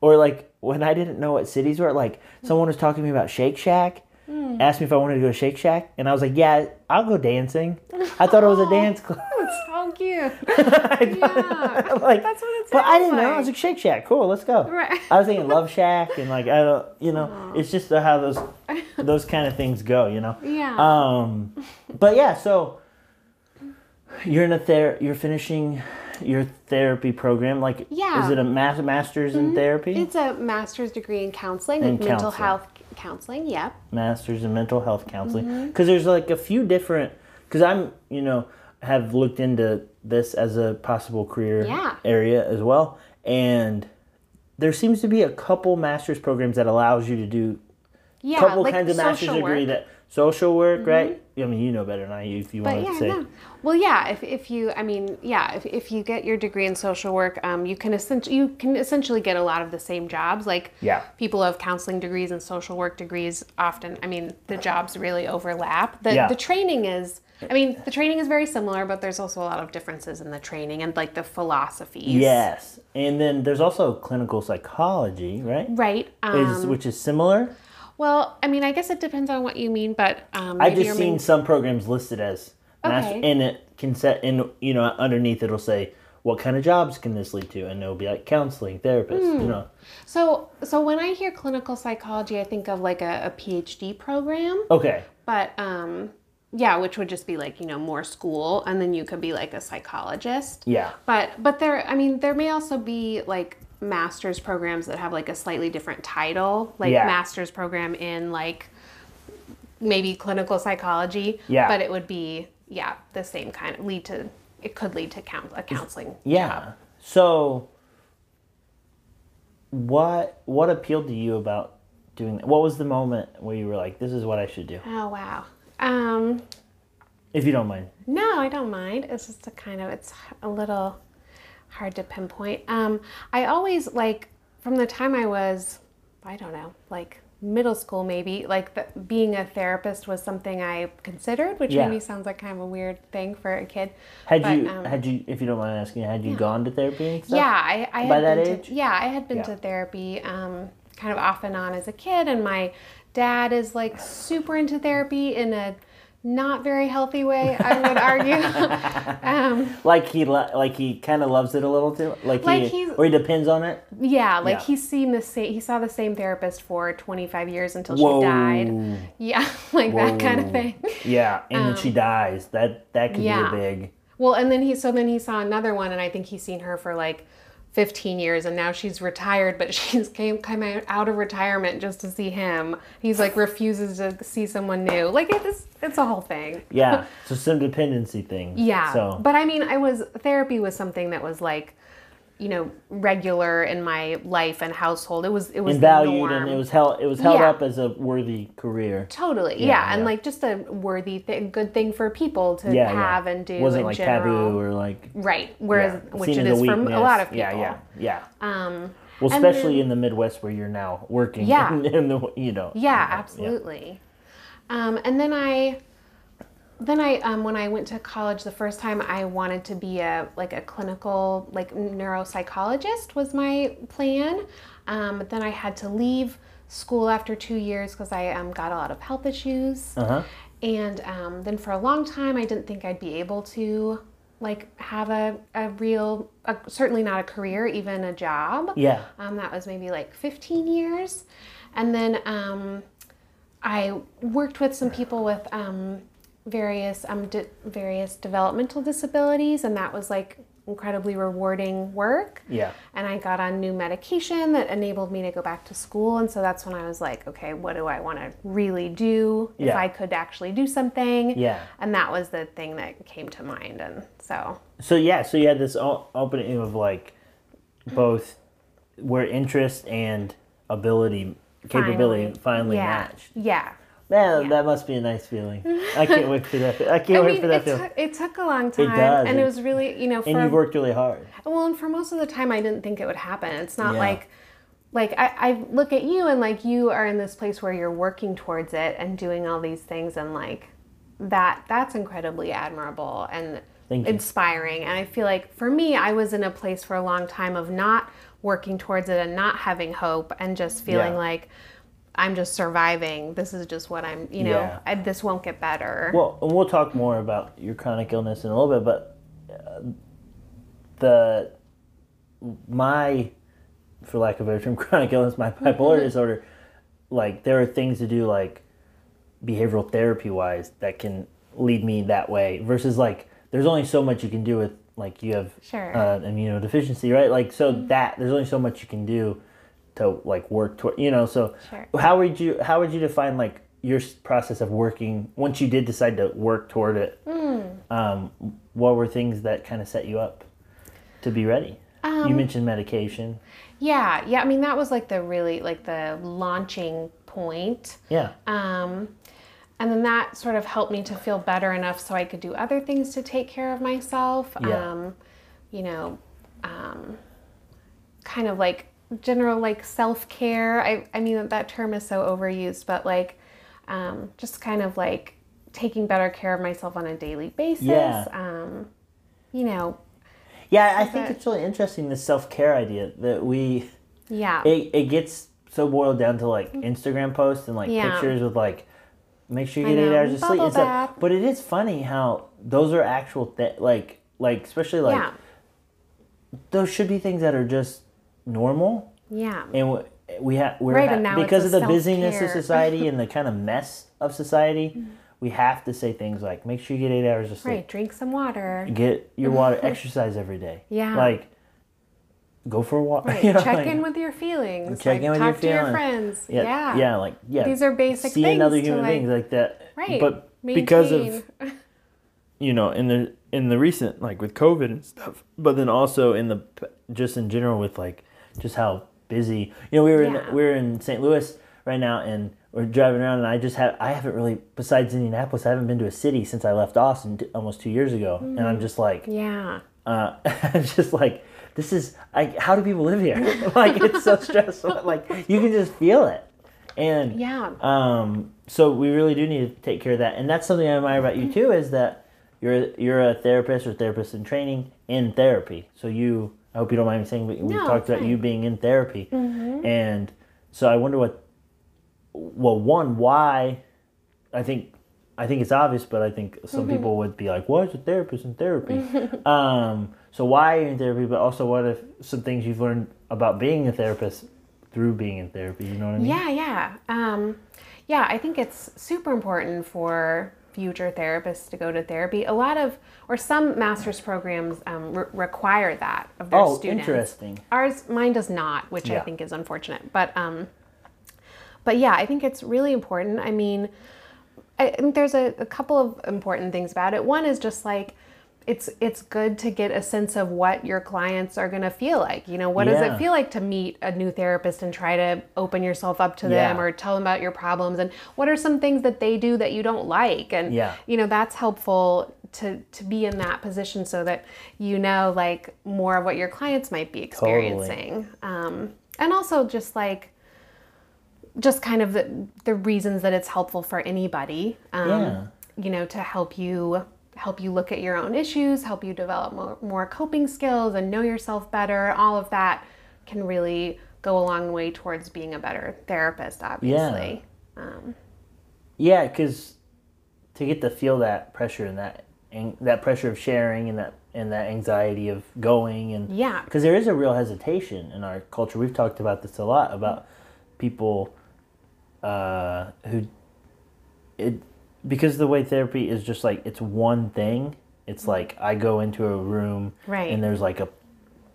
S2: or like when I didn't know what cities were, like someone was talking to me about Shake Shack,
S3: Hmm.
S2: asked me if I wanted to go to Shake Shack, and I was like, yeah, I'll go dancing. I thought it was a dance club.
S3: It's so cute.
S2: I thought-
S3: Yeah.
S2: like,
S3: That's what it
S2: but I didn't know. I was like, Shake Shack, cool, let's go.
S3: Right.
S2: I was thinking Love Shack and like I don't, you know, it's just how those those kind of things go, you know.
S3: Yeah.
S2: Um, but yeah, so you're in a ther you're finishing your therapy program. Like,
S3: Yeah.
S2: is it a ma- master's in therapy?
S3: It's a master's degree in counseling,
S2: In
S3: like mental
S2: counseling.
S3: health counseling. Yep.
S2: master's in mental health counseling
S3: Mm-hmm.
S2: because there's like a few different because i'm you know have looked into this as a possible career
S3: Yeah.
S2: area as well and there seems to be a couple master's programs that allows you to do
S3: Yeah.
S2: a couple
S3: like
S2: kinds of master's degree
S3: work. Mm-hmm.
S2: that social work right i mean you know better than i if you
S3: But
S2: want
S3: yeah,
S2: to say
S3: no. Well, yeah. If, if you, I mean, yeah. If, if you get your degree in social work, um, you can essentially you can essentially get a lot of the same jobs. Like
S2: Yeah.
S3: people who have counseling degrees and social work degrees often. I mean, the jobs really overlap. The
S2: Yeah.
S3: the training is. I mean, the training is very similar, but there's also a lot of differences in the training and like the philosophies.
S2: yes and then there's also clinical psychology right
S3: Right. Um,
S2: is which is similar
S3: well, I mean, I guess it depends on what you mean, but um,
S2: I've just seen
S3: main-
S2: some programs listed as master,
S3: Okay.
S2: and it can set in you know underneath it'll say what kind of jobs can this lead to, and it'll be like counseling, therapist,
S3: Hmm.
S2: you know.
S3: So, so when I hear clinical psychology, I think of like a, a PhD program.
S2: Okay,
S3: But um, yeah, which would just be like you know more school, and then you could be like a psychologist.
S2: yeah,
S3: But but there, I mean, there may also be like master's programs that have like a slightly different title, like
S2: Yeah.
S3: master's program in like maybe clinical psychology.
S2: Yeah.
S3: But it would be yeah the same kind of lead to it could lead to count, a counseling.
S2: yeah. So, what what appealed to you about doing that? What was the moment where you were like, "This is what I should do"?
S3: Oh wow. Um,
S2: If you don't mind.
S3: No, I don't mind. It's just a kind of it's a little hard to pinpoint. Um, I always like from the time I was, I don't know, like middle school maybe, like the, being a therapist was something I considered, which
S2: Yeah.
S3: maybe sounds like kind of a weird thing for a kid.
S2: Had
S3: But,
S2: you
S3: um,
S2: had you if you don't mind asking, had you gone to therapy?
S3: Yeah, I, I
S2: By
S3: had
S2: that
S3: been
S2: age?
S3: To, yeah, I had been
S2: Yeah.
S3: to therapy um, kind of off and on as a kid, and my dad is like super into therapy in a not very healthy way, I would argue. um,
S2: Like he lo- like he kind of loves it a little too. Like,
S3: Like
S2: he
S3: he's-
S2: or he depends on it.
S3: Yeah, like
S2: Yeah.
S3: he's seen the same. He saw the same therapist for 25 years until
S2: Whoa.
S3: she died. Yeah, like that kind of thing.
S2: Yeah, and then she dies. That that could
S3: Um, yeah.
S2: be a big.
S3: Well, and then he so then he saw another one, and I think he's seen her for like 15 years, and now she's retired, but she's came came out of retirement just to see him. He's like refuses to see someone new. Like it's it's a whole thing.
S2: Yeah. so some dependency thing.
S3: Yeah.
S2: So
S3: But I mean, I was therapy was something that was like, you know, regular in my life and household. It was it was
S2: and valued, and it was held. It was held
S3: Yeah.
S2: up as a worthy career.
S3: Totally, yeah,
S2: Yeah,
S3: and
S2: yeah.
S3: like just a worthy, th- good thing for people to have and do.
S2: wasn't like
S3: general.
S2: taboo or like
S3: right? Whereas, which
S2: seen
S3: it is for a lot of people.
S2: Yeah, yeah, yeah.
S3: Um,
S2: Well, especially
S3: then-
S2: in the Midwest where you're now working.
S3: Yeah.
S2: In, in the you know.
S3: yeah, absolutely. Um, and then I, then I, um, when I went to college the first time, I wanted to be a like a clinical like neuropsychologist was my plan. Um, but then I had to leave school after two years because I um, got a lot of health issues.
S2: Uh huh.
S3: And um, then for a long time, I didn't think I'd be able to like have a, a real, a, certainly not a career, even a job.
S2: Yeah.
S3: Um, that was maybe like 15 years. And then um, I worked with some people with um, various um, di- various developmental disabilities, and that was like incredibly rewarding work.
S2: Yeah.
S3: And I got on new medication that enabled me to go back to school. And so that's when I was like, okay, what do I want to really do if
S2: Yeah.
S3: I could actually do something?
S2: Yeah.
S3: And that was the thing that came to mind. And so,
S2: So yeah, so you had this opening of like both where interest and ability capability finally,
S3: yeah.
S2: matched.
S3: Yeah.
S2: Man,
S3: Yeah.
S2: that must be a nice feeling. I can't wait for that. I can't
S3: I
S2: wait
S3: mean,
S2: for that
S3: it,
S2: feeling.
S3: took, it took a long time.
S2: does,
S3: And it
S2: it-
S3: was really, you know, for
S2: and you've worked really hard.
S3: Well, and for most of the time, I didn't think it would happen. It's not
S2: Yeah.
S3: like, like I, I look at you and like you are in this place where you're working towards it and doing all these things and like that that's incredibly admirable and
S2: you.
S3: inspiring. And I feel like for me, I was in a place for a long time of not working towards it and not having hope and just feeling
S2: Yeah.
S3: like I'm just surviving. This is just what I'm, you know,
S2: Yeah.
S3: I, this won't get better.
S2: Well, and we'll talk more about your chronic illness in a little bit, but uh, the my, for lack of a better term, chronic illness, my bipolar disorder, like there are things to do like behavioral therapy wise that can lead me that way versus like there's only so much you can do with like you have
S3: Sure.
S2: uh, immunodeficiency, right? Like so that there's only so much you can do to like work toward you know so
S3: Sure.
S2: how would you how would you define like your process of working once you did decide to work toward it
S3: Hmm.
S2: um, what were things that kind of set you up to be ready
S3: Um,
S2: you mentioned medication
S3: yeah, yeah. I mean, that was like the really like the launching point.
S2: yeah
S3: Um, and then that sort of helped me to feel better enough so I could do other things to take care of myself.
S2: Yeah.
S3: Um, you know, um, kind of like general like self care. I, I mean, that term is so overused, but like um, just kind of like taking better care of myself on a daily basis.
S2: Yeah.
S3: Um, you know,
S2: yeah i think it's really interesting the self-care idea that we
S3: yeah.
S2: it, it gets so boiled down to like instagram posts and like
S3: Yeah.
S2: pictures with like make sure you get eight hours of sleep
S3: Bubble bath.
S2: but it is funny how those are actual th- like like especially like
S3: yeah.
S2: those should be things that are just normal
S3: Yeah.
S2: and we, have we're
S3: Right,
S2: ha- because of the busyness of society and the kind of mess of society mm-hmm. we have to say things like make sure you get eight hours of sleep
S3: Right. Drink some water.
S2: get your water exercise every day
S3: Yeah.
S2: like go for a walk
S3: Right.
S2: you know,
S3: Check
S2: like-
S3: in with your feelings.
S2: Check
S3: like,
S2: in with
S3: talk
S2: your
S3: to your friends.
S2: yeah,
S3: Yeah.
S2: yeah like yeah
S3: These are basic
S2: see
S3: things
S2: another human
S3: like-
S2: being like that
S3: Right.
S2: but because of you know in the in the recent like with covid and stuff but then also in the just in general with like just how busy you know we were
S3: Yeah.
S2: in we are in st louis right now and we're driving around and i just have i haven't really besides indianapolis i haven't been to a city since i left austin t- almost two years ago and i'm just like
S3: yeah.
S2: uh i'm just like this is I, how do people live here like it's so stressful like you can just feel it and
S3: Yeah.
S2: um, so we really do need to take care of that, and that's something I admire about you too is that you're you're a therapist or therapist in training in therapy. So you, I hope you don't mind me saying, but we
S3: No,
S2: talked about you being in therapy, and so I wonder what, well, one, why, I think. I think it's obvious, but I think some people would be like, "Why is a therapist in therapy?" um, so why are you in therapy? But also, what if some things you've learned about being a therapist through being in therapy? You know what I mean?
S3: Yeah, yeah. Um, yeah, I think it's super important for future therapists to go to therapy. A lot of, or some master's programs um, re- require that of their
S2: Oh,
S3: students.
S2: interesting.
S3: Ours, mine does not, which I think is unfortunate. But, um, but yeah, I think it's really important. I mean, I think there's a, a couple of important things about it. One is just like it's it's good to get a sense of what your clients are going to feel like. You know, what does it feel like to meet a new therapist and try to open yourself up to them or tell them about your problems and what are some things that they do that you don't like and
S2: Yeah.
S3: you know, that's helpful to to be in that position so that you know like more of what your clients might be experiencing. Um and also just like just kind of the, the reasons that it's helpful for anybody um,
S2: Yeah.
S3: you know to help you help you look at your own issues help you develop more, more coping skills and know yourself better all of that can really go a long way towards being a better therapist obviously um,
S2: Yeah, because to get to feel that pressure and that and that pressure of sharing and that and that anxiety of going and
S3: Yeah.
S2: because there is a real hesitation in our culture. We've talked about this a lot about people uh, who it because the way therapy is just like it's one thing. It's like I go into a room
S3: Right.
S2: and there's like a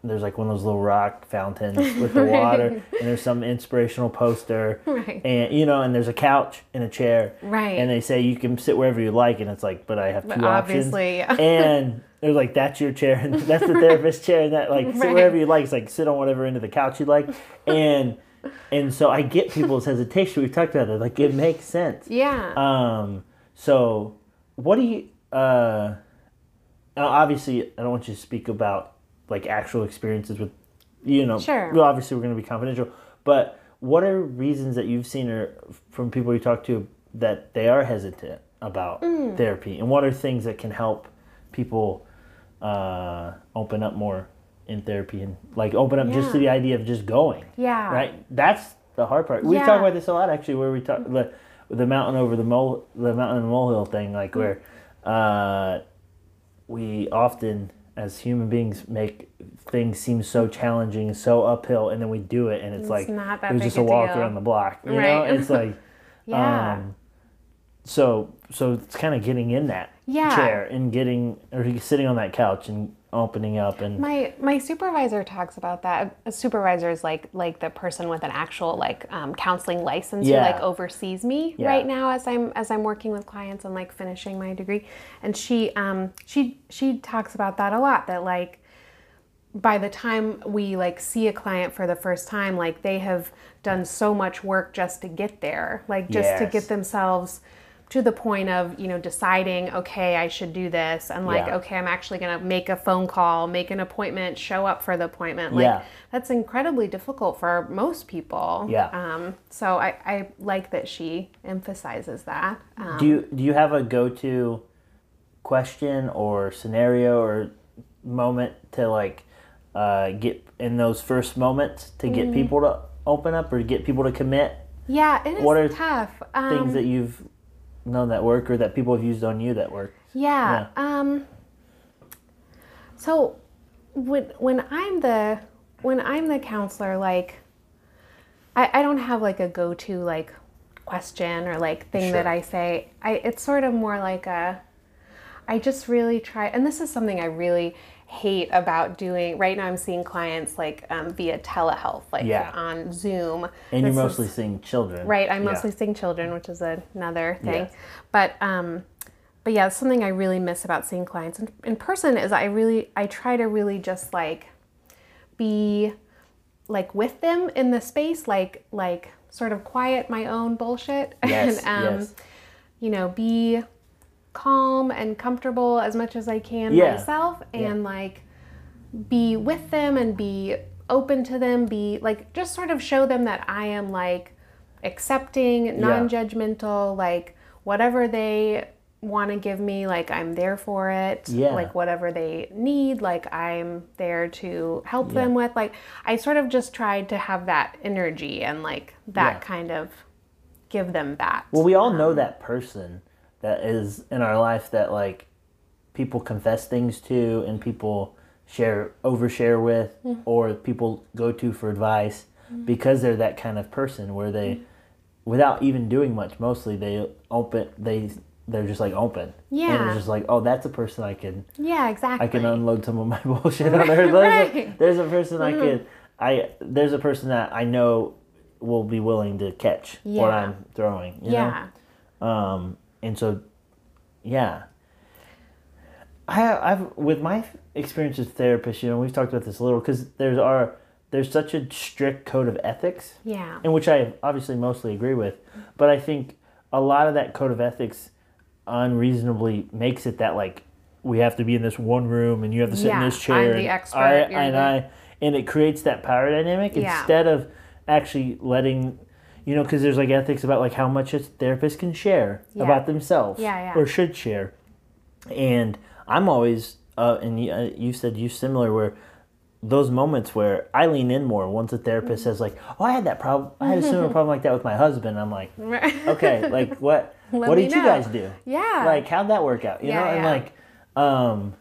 S2: there's like one of those little rock fountains with the water and there's some inspirational poster
S3: Right.
S2: and you know and there's a couch and a chair
S3: Right.
S2: and they say you can sit wherever you like and it's like but i have two
S3: But obviously,
S2: options
S3: yeah.
S2: and they're like that's your chair and that's the therapist chair and that like sit
S3: Right.
S2: wherever you like it's like sit on whatever end of the couch you like and and so i get people's hesitation we've talked about it like it makes sense
S3: yeah
S2: um so what do you uh obviously i don't want you to speak about like actual experiences with you know
S3: Sure.
S2: well obviously we're going to be confidential but what are reasons that you've seen or from people you talk to that they are hesitant about
S3: Mm.
S2: therapy? And what are things that can help people uh open up more in therapy and like open up just to the idea of just going?
S3: Yeah.
S2: Right? That's the hard part. We
S3: Yeah.
S2: talk about this a lot actually where we talk the, the mountain over the mole the mountain and molehill thing like
S3: Mm.
S2: where uh we often as human beings make things seem so challenging so uphill and then we do it and it's,
S3: It's
S2: like it was just
S3: a
S2: walk
S3: deal.
S2: around the block you know it's like
S3: yeah
S2: um so so it's kind of getting in that
S3: Yeah.
S2: chair and getting or sitting on that couch and opening up and
S3: My my supervisor talks about that. A supervisor is like like the person with an actual like um, counseling license
S2: Yeah.
S3: who like oversees me
S2: Yeah.
S3: right now as I'm as I'm working with clients and like finishing my degree. And she um she she talks about that a lot. That like by the time we like see a client for the first time, like they have done so much work just to get there, like just to get themselves to the point of you know deciding okay i should do this and like
S2: Yeah.
S3: okay i'm actually going to make a phone call make an appointment show up for the appointment like
S2: Yeah.
S3: that's incredibly difficult for most people
S2: Yeah.
S3: um so i i like that she emphasizes that um,
S2: Do you do you have a go to question or scenario or moment to like uh, get in those first moments to get
S3: Mm-hmm.
S2: people to open up or get people to commit
S3: yeah it is
S2: What are
S3: tough um,
S2: things that you've known that work or that people have used on you that work?
S3: Yeah. Um so when when I'm the when I'm the counselor, like I, I don't have like a go to like question or like thing that I say. I it's sort of more like a I just really try and this is something I really hate about doing right now I'm seeing clients like um, via telehealth, like
S2: Yeah.
S3: on Zoom.
S2: And you're
S3: This is-
S2: mostly seeing children,
S3: Right, I'm
S2: Yeah.
S3: mostly seeing children, which is another thing. But um, but yeah, something I really miss about seeing clients in, in person is I really I try to really just like be like with them in the space, like like sort of quiet my own bullshit
S2: Yes,
S3: and um,
S2: yes.
S3: you know be calm and comfortable as much as I can
S2: Yeah.
S3: myself
S2: Yeah.
S3: and like be with them and be open to them be like just sort of show them that I am like accepting non-judgmental like whatever they want to give me like I'm there for it
S2: Yeah.
S3: like whatever they need like I'm there to help
S2: Yeah.
S3: them with like I sort of just tried to have that energy and like that
S2: Yeah.
S3: kind of give them that
S2: Well, we all know um, that person that is in our life that like people confess things to and people share overshare with
S3: Mm-hmm.
S2: or people go to for advice because they're that kind of person where they
S3: Mm-hmm.
S2: without even doing much mostly they open they they're just like open. And
S3: Yeah.
S2: it's just like, oh, that's a person I can
S3: Yeah, exactly.
S2: I can unload some of my bullshit on her. There's, a,
S3: Right.
S2: there's a person I could I there's a person that I know will be willing to catch what I'm throwing. You
S3: yeah.
S2: Know? Um and so yeah. I I've with my experience as therapist, you know, we've talked about this a little because there's our there's such a strict code of ethics
S3: Yeah.
S2: and which I obviously mostly agree with. But I think a lot of that code of ethics unreasonably makes it that like we have to be in this one room and you have to sit
S3: Yeah,
S2: in this chair.
S3: I'm the
S2: and
S3: expert,
S2: I, and
S3: the-
S2: I, and it creates that power dynamic
S3: Yeah.
S2: instead of actually letting. You know, because there's like ethics about like how much a therapist can share
S3: Yeah.
S2: about themselves,
S3: Yeah, yeah.
S2: or should share, and I'm always, uh, and you, uh, you said you similar where those moments where I lean in more once a therapist
S3: Mm-hmm.
S2: says like, "Oh, I had that problem. I had a similar problem like that with my husband." I'm like, "Okay, like what?
S3: Let
S2: what did you guys do?
S3: Yeah.
S2: Like how'd that work out? You
S3: Yeah,
S2: know?" And
S3: yeah.
S2: like, um,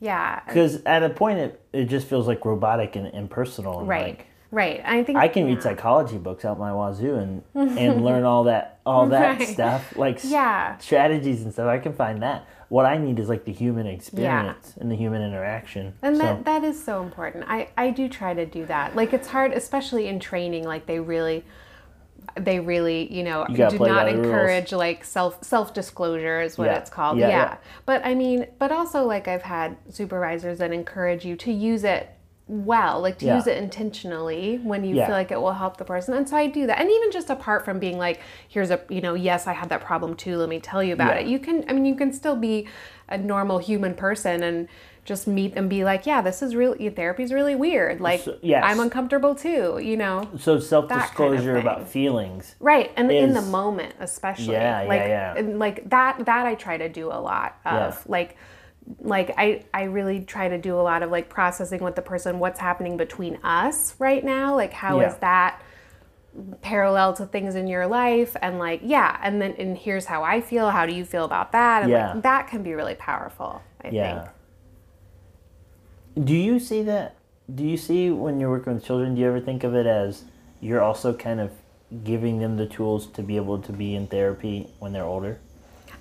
S3: yeah.
S2: because at a point it it just feels like robotic and impersonal. And
S3: Right.
S2: Like,
S3: right. I think
S2: I can read psychology books out my wazoo and and learn all that all that
S3: Right.
S2: stuff like
S3: Yeah.
S2: strategies and stuff. I can find that. What I need is like the human experience and the human interaction.
S3: And
S2: so,
S3: that that is so important. I I do try to do that. Like it's hard, especially in training. Like they really, they really, you know,
S2: You
S3: do not encourage like self self disclosure is what
S2: Yeah.
S3: it's called.
S2: Yeah,
S3: Yeah,
S2: yeah.
S3: But I mean, but also like I've had supervisors that encourage you to use it well, like to
S2: Yeah.
S3: use it intentionally when you
S2: Yeah.
S3: feel like it will help the person. And so I do that. And even just apart from being like, here's a, you know, yes, I had that problem too. Let me tell you about
S2: Yeah.
S3: it. You can, I mean, you can still be a normal human person and just meet and be like, yeah, this is really therapy's really weird. Like,
S2: So- yes.
S3: I'm uncomfortable too. You know,
S2: so self disclosure
S3: thing.
S2: about feelings.
S3: right? And in the moment, especially.
S2: Yeah, yeah,
S3: like,
S2: yeah.
S3: And like that, that I try to do a lot of.
S2: Yeah.
S3: Like, like I, I really try to do a lot of like processing with the person what's happening between us right now. Like, how is
S2: Yeah.
S3: that? parallel to things in your life and like yeah and then and here's how i feel how do you feel about that and
S2: Yeah.
S3: like that can be really powerful i
S2: Yeah.
S3: think
S2: Do you see that? Do you see when you're working with children? Do you ever think of it as you're also kind of giving them the tools to be able to be in therapy when they're older?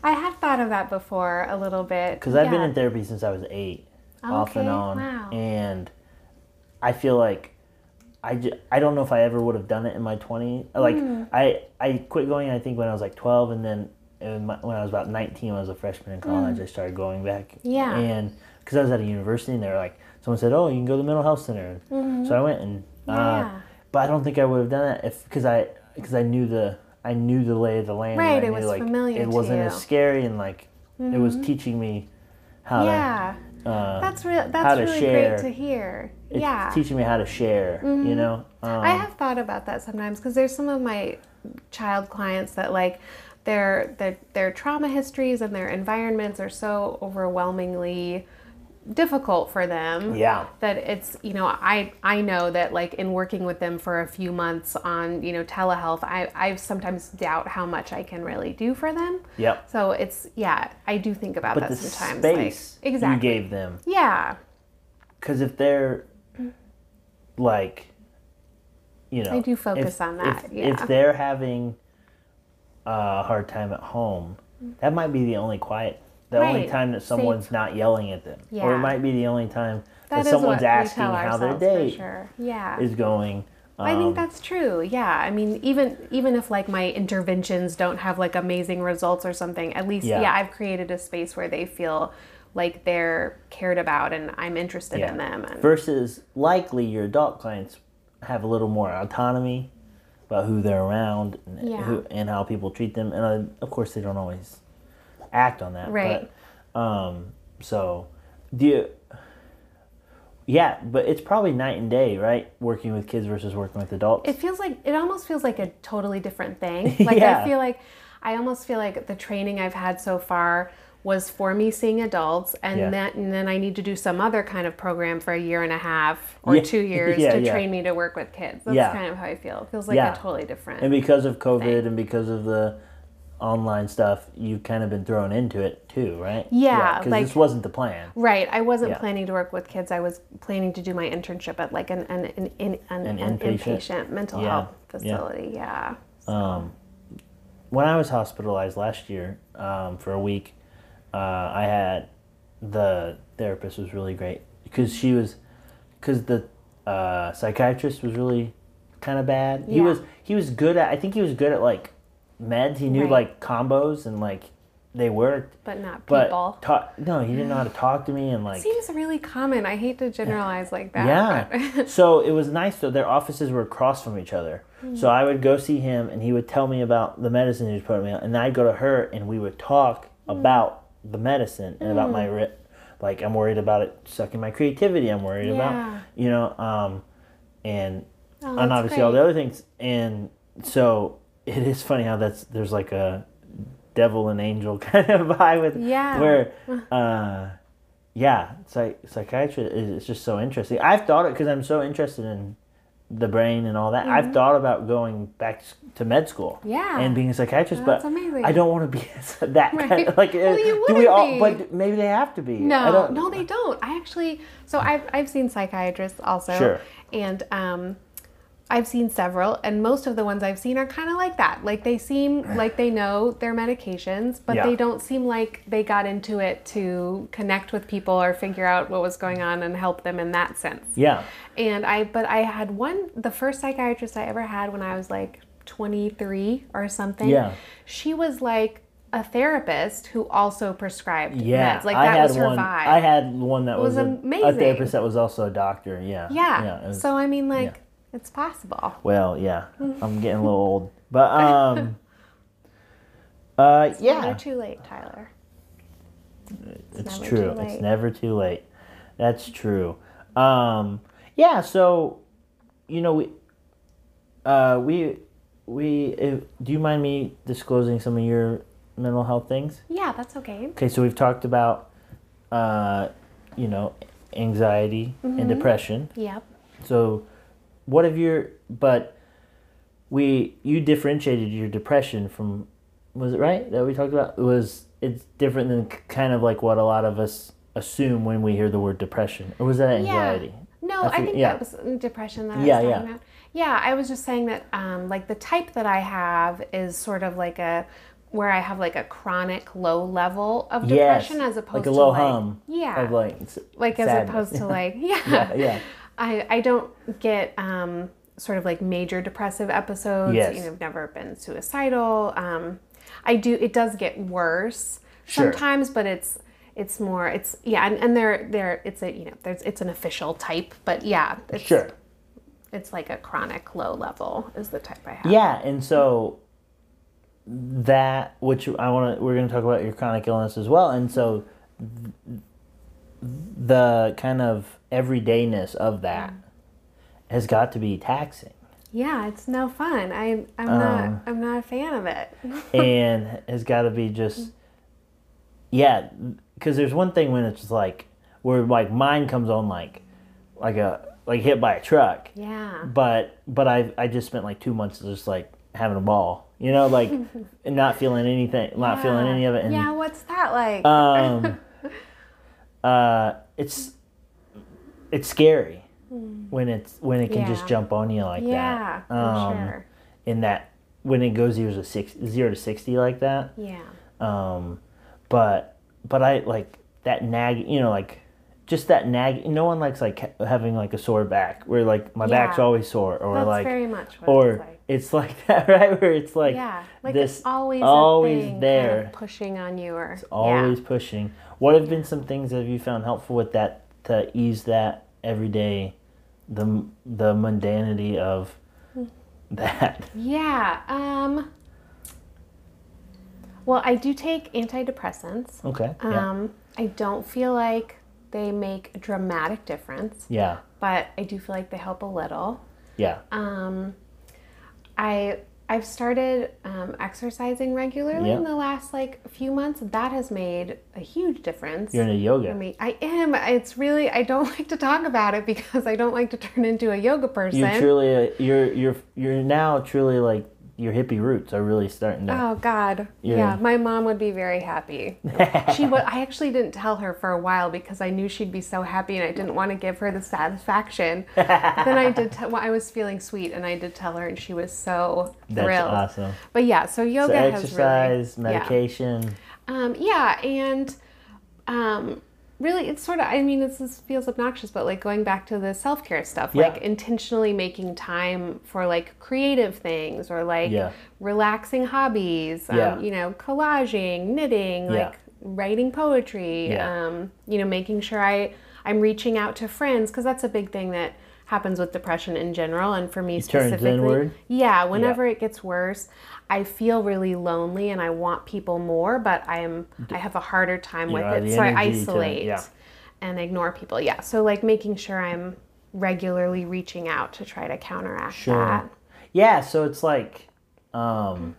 S3: I have thought of that before a little bit
S2: Because I've been in therapy since I was eight, off and on,
S3: wow.
S2: and I feel like I I don't know if I ever would have done it in my 20s. Like
S3: Hmm.
S2: I I quit going I think when I was like 12, and then in my, when I was about 19, when I was a freshman in college, I started going back.
S3: Yeah.
S2: And because I was at a university, and they were like, someone said, "Oh, you can go to the mental health center," so I went and. Uh,
S3: Mm-hmm. Yeah.
S2: But I don't think I would have done that if because I because I knew the I knew the lay of the land. and
S3: Right,
S2: I
S3: it
S2: knew,
S3: was
S2: like,
S3: familiar
S2: It
S3: to
S2: wasn't
S3: you. Mm-hmm.
S2: as scary and like it was teaching me how
S3: yeah
S2: to. Uh,
S3: that's real that's really
S2: share.
S3: great to hear
S2: it's
S3: yeah Mm-hmm.
S2: teaching me how to share. You know. Um,
S3: I have thought about that sometimes because there's some of my child clients that like their their their trauma histories and their environments are so overwhelmingly difficult for them
S2: Yeah.
S3: that it's you know I I know that like in working with them for a few months on you know telehealth I I sometimes doubt how much I can really do for them
S2: Yep.
S3: so it's yeah I do think about
S2: But
S3: that
S2: the
S3: sometimes
S2: space
S3: like exactly
S2: you gave them,
S3: yeah
S2: because if they're like, you know,
S3: I do focus
S2: if-
S3: on that,
S2: If,
S3: yeah.
S2: if they're having a hard time at home, that might be the only quiet. The only
S3: Right.
S2: time that someone's not yelling at them, or
S3: Yeah.
S2: it might be the only time that,
S3: that
S2: someone's asking how their day
S3: sure yeah
S2: is going.
S3: I
S2: Um,
S3: think that's true. Yeah. I mean, even even if like my interventions don't have like amazing results or something, at least
S2: Yeah.
S3: yeah, I've created a space where they feel like they're cared about and I'm interested
S2: Yeah.
S3: in them. And
S2: versus likely your adult clients have a little more autonomy about who they're around and,
S3: Yeah.
S2: who, and how people treat them and uh, of course they don't always act on that
S3: Right.
S2: but um so do you yeah but it's probably night and day right working with kids versus working with adults
S3: it feels like it almost feels like a totally different thing. Like
S2: Yeah.
S3: I feel like I almost feel like the training I've had so far was for me seeing adults and
S2: Yeah.
S3: then and then I need to do some other kind of program for a year and a half or
S2: Yeah.
S3: two years
S2: Yeah,
S3: to train me to work with kids. That's kind of how I feel. It feels like a totally different
S2: and because of covid and because of the online stuff you've kind of been thrown into it too right
S3: Yeah,
S2: because
S3: like-
S2: this wasn't the plan
S3: Right. I wasn't
S2: Yeah.
S3: planning to work with kids. I was planning to do my internship at like an an, an, an, an,
S2: An inpatient?
S3: inpatient mental
S2: Yeah,
S3: health
S2: yeah.
S3: facility. Yeah.
S2: Um, when I was hospitalized last year um, for a week, uh, I had the therapist was really great because she was because the uh, psychiatrist was really kind of bad. He was he was good at I think he was good at like meds. He knew
S3: Right.
S2: like combos and like they worked.
S3: But not
S2: But
S3: people.
S2: ta- no, he didn't know how to talk to me and like
S3: Seems really common. I hate to generalize like that.
S2: yeah. so it was nice though. Their offices were across from each other. Hmm. So I would go see him, and he would tell me about the medicine he was putting me on, and I'd go to her, and we would talk hmm. about the medicine and about my hmm. ri Like I'm worried about it sucking my creativity. I'm worried
S3: Yeah.
S2: about you know, um, and
S3: Oh,
S2: and obviously all the other things. And so it is funny how that's there's like a devil and angel kind of vibe with
S3: Yeah.
S2: where uh yeah psych- psychiatry is it's just so interesting i've thought it because i'm so interested in the brain and all that i've thought about going back to med school
S3: Mm-hmm. Yeah.
S2: and being a psychiatrist
S3: That's
S2: but
S3: amazing.
S2: i don't want to be that kind of like
S3: Well, you
S2: do we all
S3: wouldn't be.
S2: but maybe they have to be I
S3: No,
S2: don't,
S3: no, they don't. I actually, so I've I've seen psychiatrists also,
S2: Sure.
S3: and um, I've seen several, and most of the ones I've seen are kind of like that. Like they seem like they know their medications, but
S2: Yeah.
S3: they don't seem like they got into it to connect with people or figure out what was going on and help them in that sense.
S2: yeah
S3: And I, but I had one, the first psychiatrist I ever had when I was like 23 or something.
S2: Yeah.
S3: She was like a therapist who also prescribed
S2: yeah
S3: meds. Like that was her
S2: one
S3: vibe.
S2: i had one that was,
S3: was
S2: a, a therapist that was also a doctor yeah
S3: yeah.
S2: it was-
S3: so I mean, like, it's possible.
S2: Well, yeah, I'm getting a little old, but um, uh, yeah,
S3: Never too late, Tyler.
S2: it's
S3: never
S2: true. It's never too late. That's true. Um, yeah. So, you know, we, uh, we, we. If, do you mind me disclosing some of your mental health things?
S3: Yeah, that's okay.
S2: Okay, so we've talked about, uh, you know, anxiety
S3: Mm-hmm.
S2: and depression.
S3: Yep.
S2: So, what have your but we you differentiated your depression from was it right that we talked about it was it's different than kind of like what a lot of us assume when we hear the word depression or was that anxiety?
S3: No,
S2: I
S3: I, think
S2: yeah.
S3: that was depression that
S2: Yeah,
S3: I was
S2: yeah.
S3: talking about. Yeah, I was just saying that um, like the type that I have is sort of like a where I have like a chronic low level of
S2: Yes,
S3: depression as opposed to
S2: like a
S3: to
S2: low
S3: like
S2: hum
S3: yeah
S2: like
S3: like as opposed to like yeah
S2: yeah yeah
S3: I I don't get um, sort of like major depressive episodes.
S2: Yes.
S3: You know, I've never been suicidal. Um, I do. It does get worse
S2: Sure.
S3: sometimes, but it's it's more. It's yeah, and, and they're they're it's a you know there's it's an official type, but yeah, it's,
S2: sure
S3: It's like a chronic low level is the type I have.
S2: yeah and so that which I want to we're going to talk about your chronic illness as well and so the kind of everydayness of that has got to be taxing
S3: Yeah, it's no fun. I I'm
S2: Um,
S3: not I'm not a fan of it.
S2: and has got to be just yeah because there's one thing when it's just like where like mine comes on like like a like hit by a truck
S3: yeah.
S2: but but i i just spent like two months just like having a ball you know like and not feeling anything not feeling any of it and
S3: yeah, what's that like?
S2: um uh it's it's scary when it's when it can just
S3: Hmm.
S2: Jump on you like
S3: yeah,
S2: that um
S3: sure.
S2: in that when it goes zero to six zero to 60 like that
S3: Yeah.
S2: um but but i like that nag you know like just that nag no one likes like having like a sore back where like my back's always sore or
S3: That's
S2: like
S3: very much what
S2: or
S3: it's like.
S2: it's like that right where it's like
S3: yeah, like
S2: this
S3: it's always
S2: always
S3: a thing
S2: there
S3: kind of pushing on you or
S2: always pushing what have been some things that have you found helpful with that to ease that everyday the the mundanity of that
S3: yeah. Yeah. Um. Well, I do take antidepressants.
S2: okay yeah
S3: Um, I don't feel like they make a dramatic difference,
S2: yeah
S3: but I do feel like they help a little.
S2: yeah
S3: Um, I I've started um, exercising regularly
S2: Yeah.
S3: in the last like few months. That has made a huge difference.
S2: you're into yoga
S3: for me. I am. It's really. I don't like to talk about it because I don't like to turn into a yoga person.
S2: you're truly a, you're you're you're now truly like your hippie roots are really starting to.
S3: Oh God,
S2: Yeah.
S3: yeah. My mom would be very happy. she would. I actually didn't tell her for a while because I knew she'd be so happy, and I didn't want to give her the satisfaction. Then I did. T- well, I was feeling sweet, and I did tell her, and she was so
S2: That's
S3: thrilled.
S2: awesome.
S3: But yeah, so
S2: So
S3: yoga has
S2: exercise,
S3: really, yeah.
S2: medication.
S3: Um, yeah, and um, really, it's sort of, I mean, this feels obnoxious, but like going back to the self care stuff,
S2: Yeah.
S3: like intentionally making time for like creative things or like
S2: Yeah.
S3: relaxing hobbies,
S2: Yeah.
S3: um, you know, collaging, knitting, like writing poetry,
S2: Yeah.
S3: um, you know, making sure I, I'm reaching out to friends because that's a big thing that happens with depression in general and for me
S2: It turns
S3: specifically
S2: inward?
S3: yeah whenever it gets worse i feel really lonely and i want people more but i am i have a harder time with it so i
S2: energy to-
S3: isolate
S2: yeah.
S3: and ignore people yeah so like making sure i'm regularly reaching out to try to counteract
S2: Sure.
S3: that
S2: Yeah, so it's like um,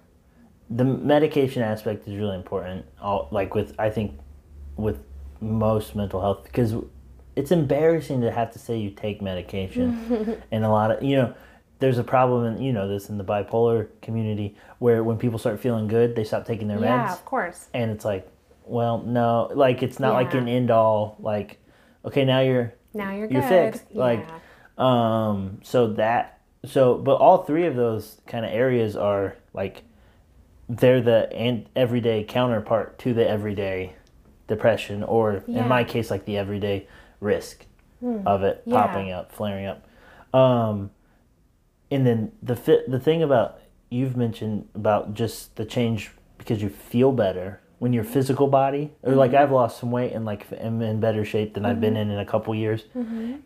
S2: the medication aspect is really important. All, like with I think with most mental health because it's embarrassing to have to say you take medication, and a lot of you know. There's a problem, and you know this in the bipolar community, where when people start feeling good, they stop taking their meds.
S3: yeah of course
S2: and it's like, well, no, like it's not like an end all. Like, okay, now you're
S3: now you're
S2: You're fixed, like- um, so that so but all three of those kind of areas are like they're the and everyday counterpart to the everyday depression or
S3: Yeah.
S2: in my case like the everyday risk of it
S3: Yeah.
S2: popping up, flaring up. Um and then the the thing about you've mentioned about just the change because you feel better when your physical body or like
S3: Mm-hmm.
S2: I've lost some weight and like am in better shape than I've been in in a couple years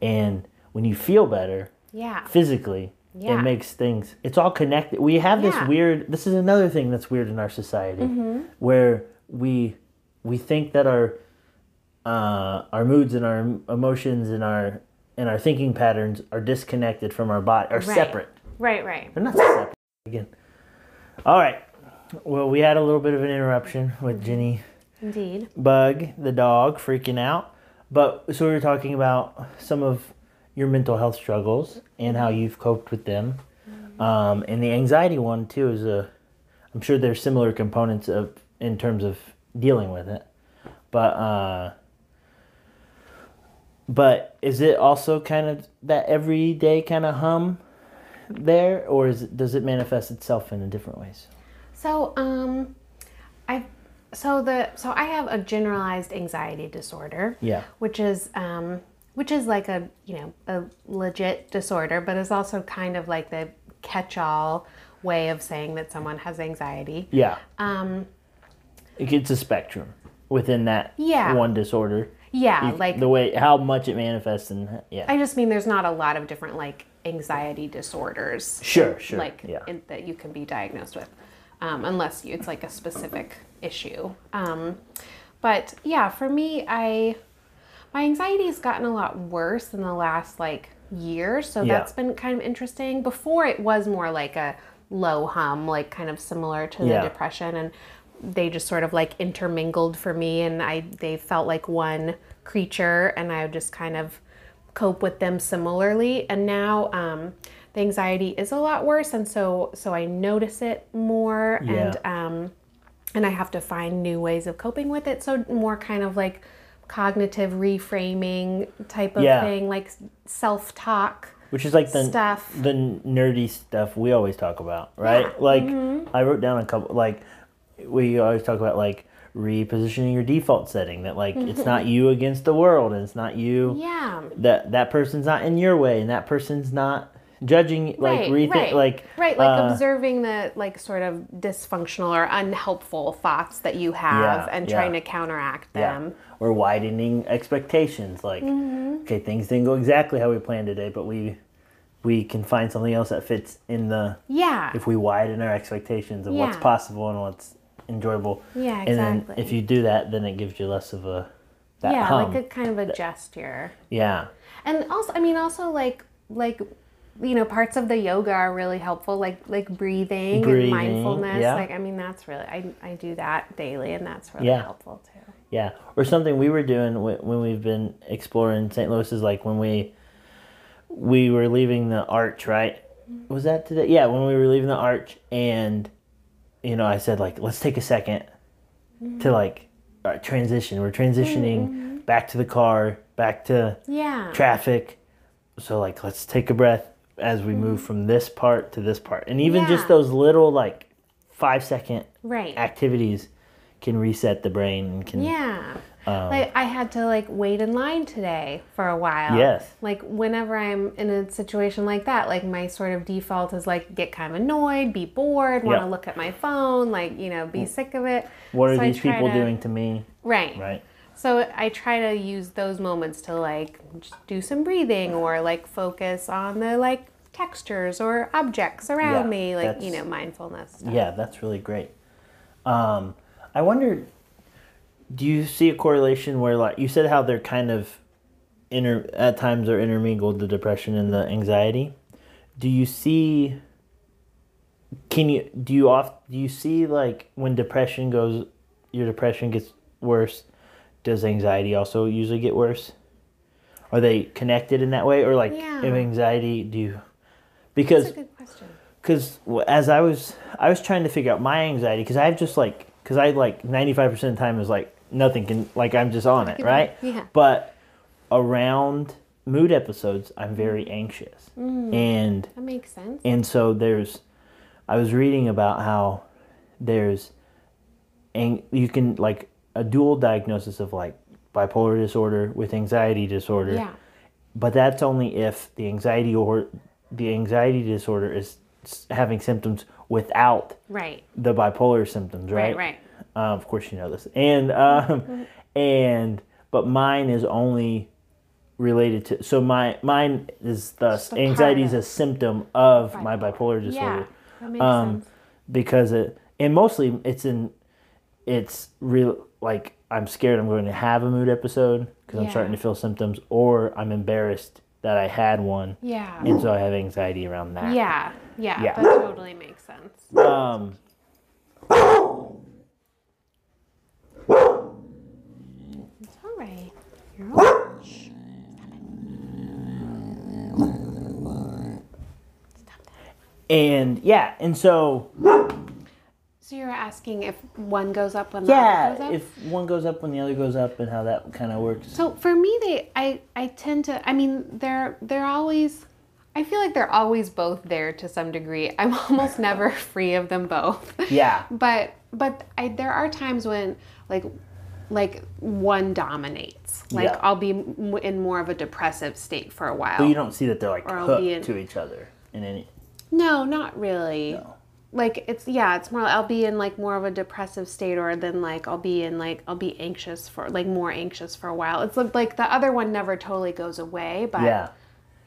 S2: and when you feel better
S3: yeah
S2: physically
S3: Yeah.
S2: it makes things it's all connected we have this
S3: Yeah.
S2: weird this is another thing that's weird in our society
S3: Mm-hmm.
S2: where we we think that our uh, our moods and our emotions and our and our thinking patterns are disconnected from our body are
S3: Right.
S2: separate
S3: right right
S2: they're not separate again all right well we had a little bit of an interruption with jenny
S3: indeed
S2: Bug, the dog, freaking out. But so we were talking about some of your mental health struggles and how you've coped with them. Um, and the anxiety one too is a, I'm sure there's similar components of in terms of dealing with it. But uh, but is it also kind of that everyday kind of hum there, or is it, does it manifest itself in different ways?
S3: So, um, I, so the so I have a generalized anxiety disorder.
S2: Yeah.
S3: Which is um, which is like a you know a legit disorder, but is also kind of like the catch-all way of saying that someone has anxiety.
S2: Yeah.
S3: Um,
S2: It's a spectrum within that
S3: Yeah.
S2: one disorder.
S3: Yeah, like
S2: the way how much it manifests and yeah.
S3: I just mean there's not a lot of different like anxiety disorders.
S2: Sure, sure,
S3: Like
S2: yeah.
S3: in, that you can be diagnosed with, um, unless you, it's like a specific issue. Um, but yeah, for me, I my anxiety has gotten a lot worse in the last like year, so
S2: Yeah.
S3: that's been kind of interesting. Before it was more like a low hum, like kind of similar to the
S2: Yeah.
S3: depression and they just sort of like intermingled for me and I they felt like one creature and I would just kind of cope with them similarly and now um, the anxiety is a lot worse and so so I notice it more and um, and I have to find new ways of coping with it so more kind of like cognitive reframing type of
S2: Yeah.
S3: thing like self-talk
S2: Which is like the
S3: stuff.
S2: the nerdy stuff we always talk about, right?
S3: Yeah. Mm-hmm.
S2: Like I wrote down a couple like we always talk about like repositioning your default setting that like it's not you against the world and it's not you
S3: Mm-hmm. yeah
S2: that that person's not in your way and that person's not judging like
S3: right,
S2: rethink
S3: right.
S2: like
S3: right like
S2: uh,
S3: observing the like sort of dysfunctional or unhelpful thoughts that you have
S2: Yeah,
S3: and
S2: yeah.
S3: trying to counteract them
S2: Yeah. Or widening expectations. Like,
S3: Mm-hmm.
S2: okay, things didn't go exactly how we planned today, but we we can find something else that fits in the
S3: yeah
S2: if we widen our expectations of what's possible and what's enjoyable.
S3: Yeah,
S2: And then
S3: exactly.
S2: if you do that, then it gives you less of a that
S3: yeah
S2: hum.
S3: like a kind of a gesture
S2: yeah.
S3: and also i mean also like like you know parts of the yoga are really helpful like like breathing,
S2: Breathing,
S3: and mindfulness
S2: yeah.
S3: like i mean that's really i, I do that daily and that's really
S2: Yeah.
S3: helpful too
S2: Yeah, or something we were doing when we've been exploring St. Louis is like when we we were leaving the arch, right? Mm-hmm. was that today? Yeah, when we were leaving the arch, and you know, I said like, let's take a 2nd to mm-hmm. like right, transition. We're transitioning mm-hmm. back to the car, back to
S3: Yeah.
S2: traffic. So like, let's take a breath as we move mm-hmm. from this part to this part, and even just those little like five second
S3: right.
S2: activities can reset the brain and can
S3: Yeah.
S2: Um,
S3: Like I had to like wait in line today for a while.
S2: Yes.
S3: Like whenever I'm in a situation like that, like my sort of default is like get kind of annoyed, be bored, want to
S2: Yeah.
S3: look at my phone, like you know, be sick of it.
S2: what are
S3: So I
S2: these people
S3: to-
S2: doing to me?
S3: Right.
S2: Right.
S3: So I try to use those moments to like do some breathing or like focus on the like textures or objects around
S2: Yeah,
S3: me, like you know, mindfulness. Stuff.
S2: Yeah, that's really great. Um, I wonder, do you see a correlation where, like, you said how they're kind of inter at times are intermingled the depression and the anxiety. Do you see? Can you do you off do you see like when depression goes, your depression gets worse? Does anxiety also usually get worse? Are they connected in that way, or like
S3: Yeah.
S2: if anxiety do you? Because
S3: That's a good question.
S2: because as I was I was trying to figure out my anxiety because I have just like because I like ninety five percent of the time is like nothing can like I'm just on it right
S3: Yeah.
S2: but around mood episodes I'm mm. very anxious mm. and
S3: That makes sense.
S2: and so there's I was reading about how there's and you can like a dual diagnosis of like bipolar disorder with anxiety disorder
S3: Yeah.
S2: but that's only if the anxiety or the anxiety disorder is having symptoms without
S3: Right.
S2: the bipolar symptoms, right?
S3: Right. Right.
S2: Uh, of course, you know this, and um, and but mine is only related to. So my mine is thus
S3: Just a part
S2: anxiety is a symptom of my
S3: Bipolar.
S2: bipolar
S3: Yeah.
S2: disorder
S3: That makes
S2: um,
S3: sense.
S2: because it and mostly it's in it's real like I'm scared I'm going to have a mood episode because I'm starting to feel symptoms or I'm embarrassed that I had one
S3: Yeah.
S2: and so I have anxiety around that.
S3: Yeah. Yeah.
S2: Yeah.
S3: That totally makes sense.
S2: Um.
S3: It's. You're all right. Stop that.
S2: And yeah, and so
S3: So you're asking if one goes up when the
S2: yeah,
S3: other goes up?
S2: if one goes up when the other goes up, and how that kind of works.
S3: So for me, they I I tend to. I mean, they're they're always. I feel like they're always both there to some degree. I'm almost never free of them both.
S2: Yeah.
S3: But but I there are times when like like one dominates. Like
S2: Yeah.
S3: I'll be in more of a depressive state for a while.
S2: But you don't see that they're like hooked
S3: in-
S2: to each other in any.
S3: No, not really.
S2: No.
S3: Like it's yeah, it's more I'll be in like more of a depressive state or then like I'll be in like I'll be anxious for like more anxious for a while. It's like- like the other one never totally goes away, but
S2: Yeah.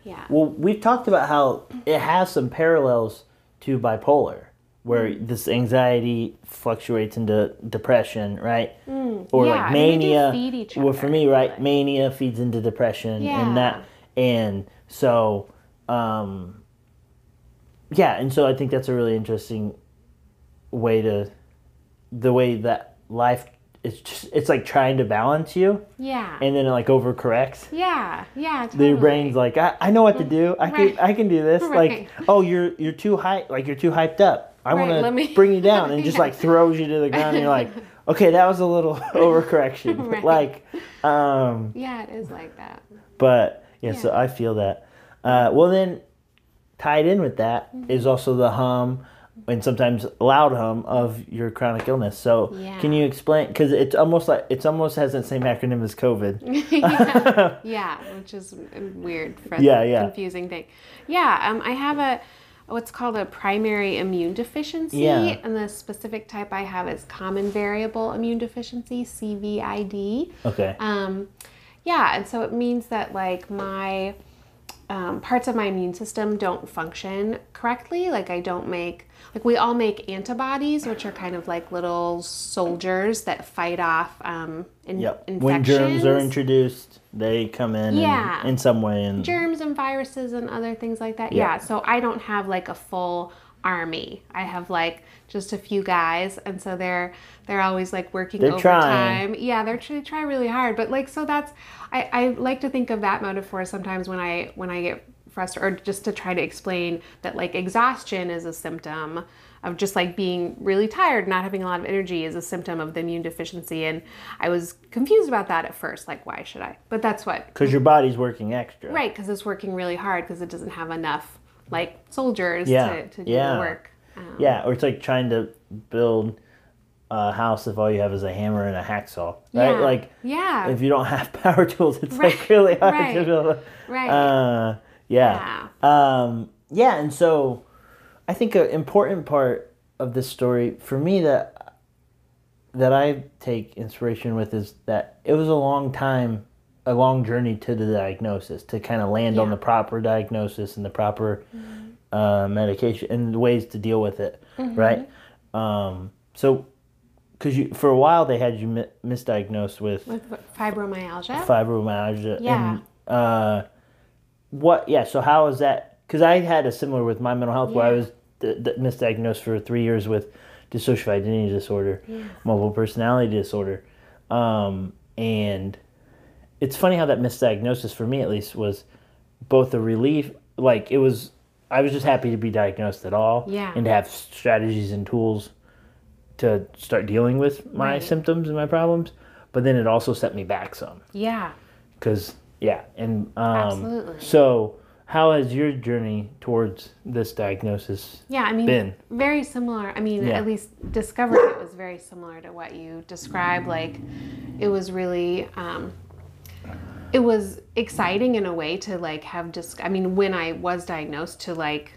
S3: yeah.
S2: Well, we've talked about how it has some parallels to bipolar, where
S3: Mm.
S2: this anxiety fluctuates into depression, right? Or
S3: Mm. Yeah,
S2: like
S3: I mean, they do
S2: mania.
S3: feed each
S2: well, for me, right,
S3: like.
S2: mania feeds into depression, and that, and so, um, yeah, and so I think that's a really interesting way to, the way that life. It's just, it's like trying to balance you,
S3: Yeah.
S2: and then it like overcorrects
S3: yeah. Yeah. Totally.
S2: your brain's like I, I know what to do i can
S3: Right.
S2: i can do this
S3: Right.
S2: like oh you're you're too high like you're too hyped up i
S3: Right,
S2: want to bring you down and just
S3: Yeah.
S2: like throws you to the ground and you're like okay that was a little overcorrection
S3: Right.
S2: like um
S3: Yeah, it is like that.
S2: but yeah, so i feel that uh well then tied in with that is
S3: Mm-hmm.
S2: also the hum and sometimes loud hum of your chronic illness so
S3: Yeah.
S2: can you explain because it's almost like it's almost has the same acronym as covid
S3: yeah. yeah, which is weird, for
S2: Yeah, yeah.
S3: confusing thing. Yeah, um, I have a what's called a primary immune deficiency,
S2: Yeah.
S3: and the specific type I have is common variable immune deficiency (CVID).
S2: okay
S3: Um, yeah, and so it means that like my um, parts of my immune system don't function correctly. Like I don't make like we all make antibodies, which are kind of like little soldiers that fight off um, in-
S2: Yep.
S3: infections.
S2: When germs are introduced, they come in
S3: Yeah.
S2: in some way and
S3: germs and viruses and other things like that.
S2: Yeah.
S3: Yeah. So I don't have like a full army. I have like just a few guys, and so they're they're always like working
S2: They're
S3: overtime.
S2: trying.
S3: Yeah, they're trying try really hard. But like so that's I I like to think of that metaphor sometimes when I when I get frustrated, or just to try to explain that like exhaustion is a symptom of just like being really tired, not having a lot of energy is a symptom of the immune deficiency. And I was confused about that at first, like why should I? But that's what
S2: Because your body's working extra.
S3: right because it's working really hard because it doesn't have enough like soldiers
S2: Yeah,
S3: to, to do
S2: yeah.
S3: the work. Um,
S2: Yeah, or it's like trying to build a house if all you have is a hammer and a hacksaw, right?
S3: Yeah.
S2: Like
S3: yeah,
S2: if you don't have power tools, it's
S3: Right,
S2: like really hard to
S3: right,
S2: build.
S3: right.
S2: Uh, yeah. Um, yeah, and so I think an important part of this story for me that that I take inspiration with is that it was a long time, a long journey to the diagnosis to kind of land on the proper diagnosis and the proper uh, medication and ways to deal with it, right? Um, so, because you for a while they had you mi- misdiagnosed with
S3: with fibromyalgia.
S2: fibromyalgia.
S3: Yeah.
S2: And, uh, what? Yeah. So how is that? Because I had a similar with my mental health, where I was misdiagnosed for three years with dissociative identity disorder, multiple personality disorder, um, and it's funny how that misdiagnosis for me at least was both a relief. Like it was, I was just happy to be diagnosed at all,
S3: Yeah.
S2: and to have strategies and tools to start dealing with my
S3: Right.
S2: symptoms and my problems. But then it also set me back some
S3: yeah,
S2: because yeah and um
S3: Absolutely.
S2: so how has your journey towards this diagnosis
S3: yeah. I mean,
S2: been
S3: very similar. I mean,
S2: Yeah.
S3: at least discovering it was very similar to what you described. Like, it was really, um, it was exciting in a way to like have just. I mean, when I was diagnosed, to like,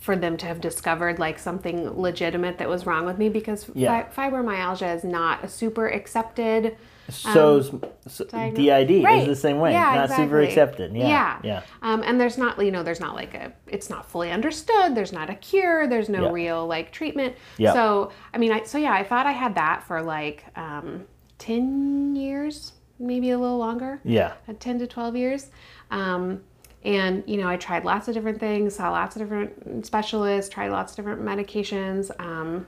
S3: for them to have discovered like something legitimate that was wrong with me because
S2: Yeah.
S3: fi- fibromyalgia is not a super accepted.
S2: so, s- so did is
S3: Um,
S2: the same way
S3: Yeah,
S2: not super
S3: exactly.
S2: accepted yeah
S3: Yeah.
S2: yeah
S3: Um, and there's not, you know, there's not like a, it's not fully understood. There's not a cure. There's no
S2: Yeah.
S3: real like treatment.
S2: Yeah.
S3: So, I mean, I, so yeah, I thought I had that for like um, 10 years, maybe a little longer,
S2: yeah
S3: uh, 10 to 12 years. Um, and, you know, I tried lots of different things, saw lots of different specialists, tried lots of different medications. Um,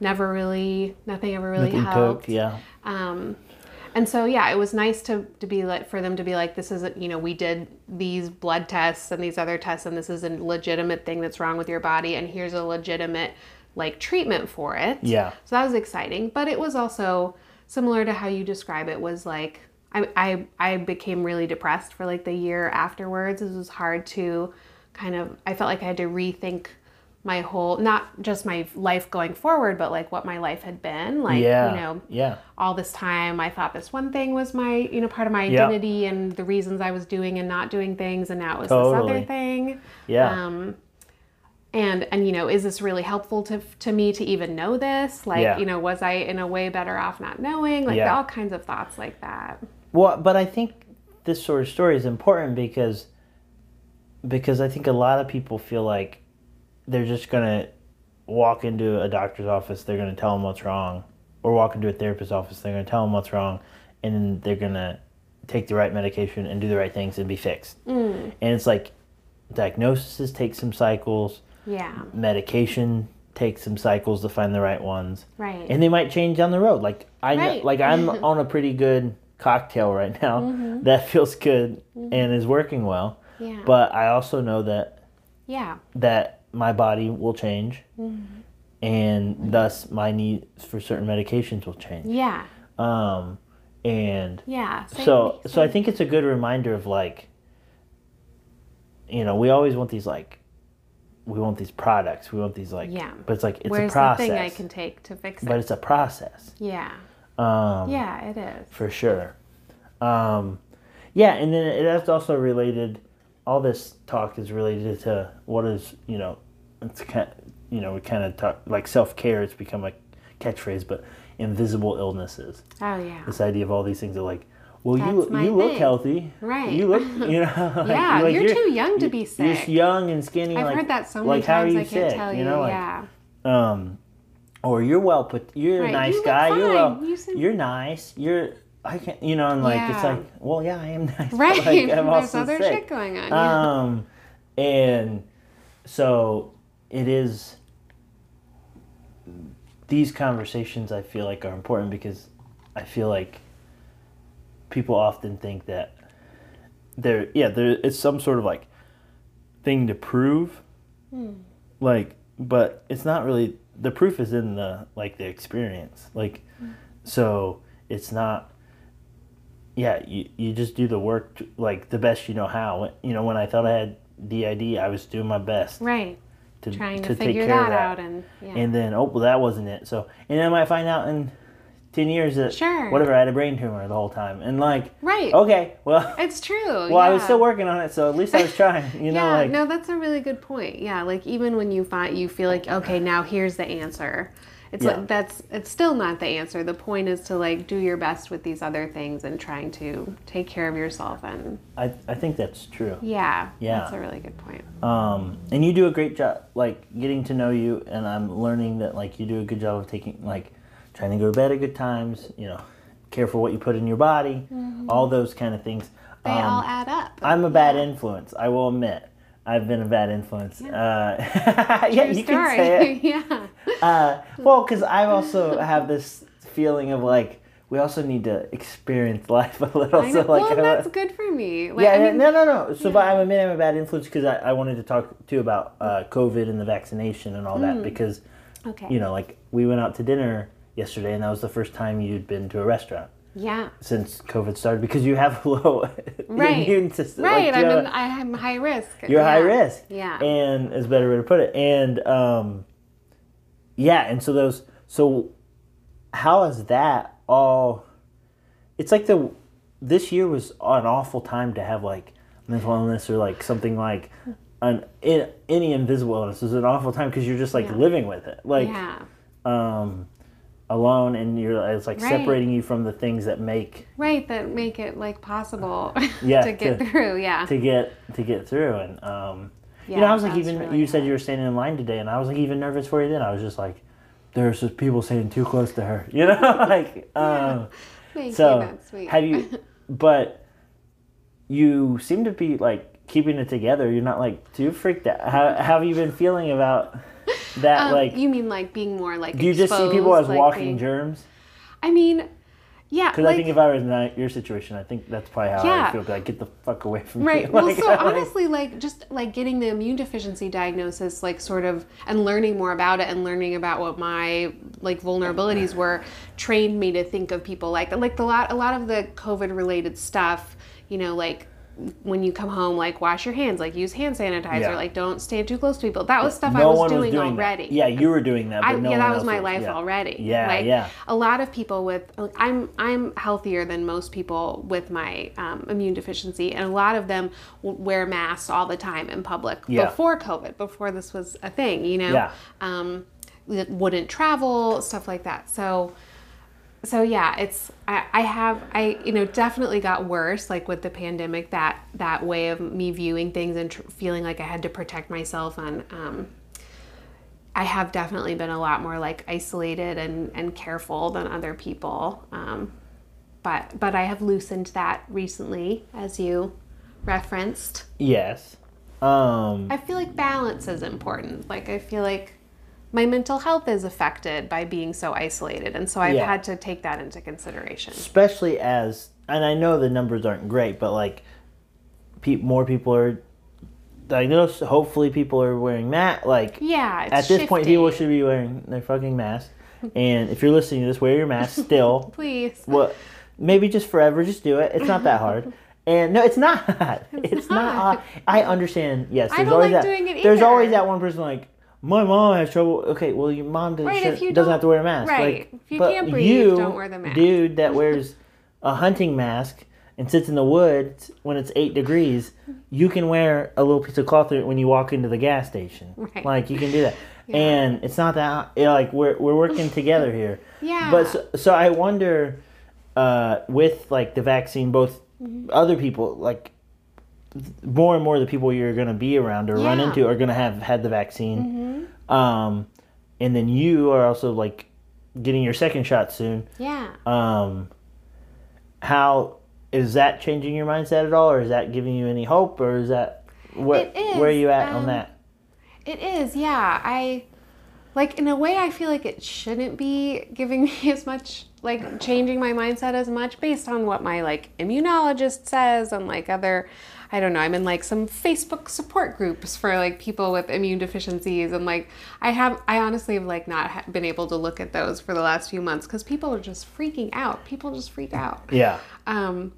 S3: never really, nothing ever really
S2: Nothing
S3: helped.
S2: took, yeah
S3: Um, and so yeah, it was nice to to be like for them to be like, this isn't you know we did these blood tests and these other tests and this is a legitimate thing that's wrong with your body and here's a legitimate like treatment for it.
S2: Yeah.
S3: So that was exciting, but it was also similar to how you describe it. Was like I I I became really depressed for like the year afterwards. It was hard to kind of I felt like I had to rethink my whole not just my life going forward but like what my life had been like
S2: yeah
S3: you know
S2: yeah
S3: all this time I thought this one thing was my, you know, part of my
S2: Yeah.
S3: identity and the reasons I was doing and not doing things and now it was this other thing.
S2: yeah
S3: Um and and you know, is this really helpful to to me to even know this? Like,
S2: Yeah.
S3: you know, was I in a way better off not knowing? Like all kinds of thoughts like that.
S2: Well but i think this sort of story is important because because i think a lot of people feel like they're just gonna walk into a doctor's office they're gonna tell them what's wrong or walk into a therapist's office they're gonna tell them what's wrong and then they're gonna take the right medication and do the right things and be fixed mm. and it's like diagnoses take some cycles
S3: Yeah.
S2: medication takes some cycles to find the right ones
S3: Right.
S2: and they might change down the road like i know,
S3: Right.
S2: like i'm on a pretty good cocktail right now
S3: Mm-hmm.
S2: that feels good and is working well
S3: yeah.
S2: but i also know that
S3: yeah.
S2: that my body will change
S3: Mm-hmm.
S2: and thus my needs for certain medications will change
S3: Yeah.
S2: um and
S3: Yeah. Same-
S2: so so i think it's a good reminder of like you know we always want these like we want these products we want these like
S3: Yeah.
S2: but it's like it's
S3: where's
S2: a process
S3: the thing I can take to fix it?
S2: but it's a process
S3: yeah.
S2: Um
S3: Yeah, it is.
S2: for sure. Um, yeah, and then it, that's also related. All this talk is related to what is you know, it's kind you know we kind of talk like self care. It's become a catchphrase, but invisible illnesses.
S3: Oh yeah.
S2: This idea of all these things are like, well,
S3: That's
S2: you you look healthy,
S3: Right.
S2: You look, you know, like,
S3: Yeah,
S2: like,
S3: you're too young to be
S2: You're
S3: sick.
S2: just young and skinny.
S3: I've
S2: like,
S3: heard that so many
S2: like, how are
S3: times
S2: you
S3: I can't
S2: sick?
S3: tell you.
S2: know, like,
S3: yeah.
S2: um, or you're well put. You're
S3: Right,
S2: a nice
S3: you
S2: guy. You're well.
S3: You seem-
S2: You're nice. You're. I can't. You know, and like it's like, well, yeah, I am nice. but,
S3: Right.
S2: Like, I'm
S3: There's other
S2: sick.
S3: shit going on. yeah.
S2: Um, and so it is. These conversations I feel like are important because I feel like people often think that there, yeah, there it's some sort of like thing to prove. Like, but it's not really the proof is in the like the experience. Like, mm. so it's not. Yeah, you you just do the work to, like the best you know how. You know, when I thought I had DID, I was doing my best
S3: Right.
S2: to
S3: Trying to,
S2: to take
S3: figure
S2: care
S3: that,
S2: of that.
S3: out and yeah.
S2: And then oh well, that wasn't it. So and then I might find out in ten years that
S3: Sure.
S2: whatever I had a brain tumor the whole time, and like
S3: right.
S2: okay, well.
S3: It's true.
S2: Well, I was still working on it, so at least I was trying. You know,
S3: yeah,
S2: like
S3: no, that's a really good point. Yeah, like even when you find you feel like okay, now here's the answer. It's
S2: Yeah.
S3: like that's it's still not the answer. The point is to like do your best with these other things and trying to take care of yourself and
S2: I, I think that's true.
S3: yeah,
S2: Yeah.
S3: that's a really good point.
S2: Um, and you do a great job, like getting to know you, and I'm learning that like you do a good job of taking like trying to go to bed at good times. You know, careful what you put in your body, all those kind of things.
S3: They
S2: Um,
S3: all add up.
S2: I'm a bad influence. I will admit, I've been a bad influence. Uh, yeah, you
S3: story.
S2: can say it.
S3: yeah.
S2: Uh, well, because I also have this feeling of like we also need to experience life a little. So like,
S3: well,
S2: I-
S3: that's good for me. Like,
S2: yeah,
S3: I mean,
S2: no, no, no. So, but I'm admitting I'm a bad influence because I, I wanted to talk too about uh, COVID and the vaccination and all
S3: Mm.
S2: that because
S3: okay.
S2: you know, like we went out to dinner yesterday and that was the first time you'd been to a restaurant
S3: yeah.
S2: since COVID started because you have a low
S3: Right.
S2: immune system.
S3: Right.
S2: Like,
S3: I'm in, I am high risk.
S2: you're
S3: yeah.
S2: high risk.
S3: Yeah.
S2: And is a better way to put it. And um, yeah, and so those so how is that all it's like the this year was an awful time to have like mental illness or like something like an in, any invisible illness is an awful time because you're just like
S3: Yeah.
S2: living with it like
S3: yeah.
S2: um alone and you're it's like
S3: Right.
S2: separating you from the things that make
S3: Right. That make it like possible
S2: Yeah,
S3: to get
S2: to-
S3: through. Yeah.
S2: to get to get through and um you know i was like even
S3: really
S2: you said you were standing in line today and i was like even nervous for you then i was just like there's just people saying too close to her you know like um
S3: Thank
S2: so
S3: you. That's sweet.
S2: have you but you seem to be like keeping it together you're not like too freaked out how, how have you been feeling about that
S3: Um,
S2: like
S3: you mean like being more like
S2: do you just see people as
S3: like
S2: walking
S3: being-
S2: germs
S3: I mean, yeah,
S2: because
S3: like,
S2: i think if i was in your situation i think that's probably how i
S3: Yeah.
S2: would feel like get the fuck away from
S3: right.
S2: me
S3: Well,
S2: Like,
S3: so
S2: like-
S3: honestly, like just like getting the immune deficiency diagnosis, like sort of, and learning more about it and learning about what my like vulnerabilities were, trained me to think of people like like the lot a lot of the COVID related stuff, you know, like when you come home, like wash your hands, like use hand sanitizer,
S2: Yeah.
S3: like don't stand too close to people. That was stuff I was doing,
S2: was doing
S3: already.
S2: That. Yeah, you were doing that. But
S3: I,
S2: no
S3: yeah, that was my life
S2: yeah.
S3: already.
S2: Yeah,
S3: like,
S2: yeah.
S3: A lot of people with like, I'm I'm healthier than most people with my um, immune deficiency, and a lot of them wear masks all the time in public
S2: Yeah.
S3: before COVID, before this was a thing. You know,
S2: Yeah.
S3: um, wouldn't travel, stuff like that. So. So yeah, it's I, I have I you know definitely got worse like with the pandemic that that way of me viewing things and tr- feeling like I had to protect myself and um, I have definitely been a lot more like isolated and, and careful than other people. Um, but but I have loosened that recently, as you referenced.
S2: Yes. Um.
S3: I feel like balance is important. Like I feel like my mental health is affected by being so isolated, and so I've
S2: Yeah.
S3: had to take that into consideration.
S2: especially as, and I know the numbers aren't great, but like, pe- more people are diagnosed. Hopefully, people are wearing mat. Like
S3: Yeah, it's
S2: at this point, people should be wearing their fucking mask. And if you're listening to this, wear your mask still.
S3: please.
S2: What? Maybe just forever. Just do it. It's not that hard. And no, it's not. It's, not.
S3: not.
S2: I understand. Yes,
S3: I
S2: there's
S3: don't
S2: always
S3: like
S2: that.
S3: doing it
S2: There's always that one person like, my mom has trouble. Okay, well, your mom doesn't,
S3: Right,
S2: doesn't
S3: don't-
S2: have to wear a mask.
S3: right.
S2: Like,
S3: If you
S2: but
S3: can't breathe,
S2: you,
S3: don't wear the mask.
S2: Dude that wears a hunting mask and sits in the woods when it's eight degrees, you can wear a little piece of cloth when you walk into the gas station.
S3: Right.
S2: Like you can do that. And it's not that yeah, like we're we're working together here.
S3: Yeah.
S2: But so, so I wonder uh, with like the vaccine, both
S3: Mm-hmm.
S2: other people like more and more the people you're going to be around or run
S3: Yeah. Mm-hmm.
S2: into are going to have had the vaccine. Um, and then you are also like getting your second shot soon.
S3: yeah.
S2: Um, how is that changing your mindset at all, or is that giving you any hope, or is that what
S3: is,
S2: where are you at on
S3: um,
S2: that?
S3: It is, yeah. I like in a way I feel like it shouldn't be giving me as much like changing my mindset as much based on what my like immunologist says and like other I don't know, I'm in like some Facebook support groups for like people with immune deficiencies and like I have I honestly have like not been able to look at those for the last few months cuz people are just freaking out. People just freak out.
S2: Yeah.
S3: Um,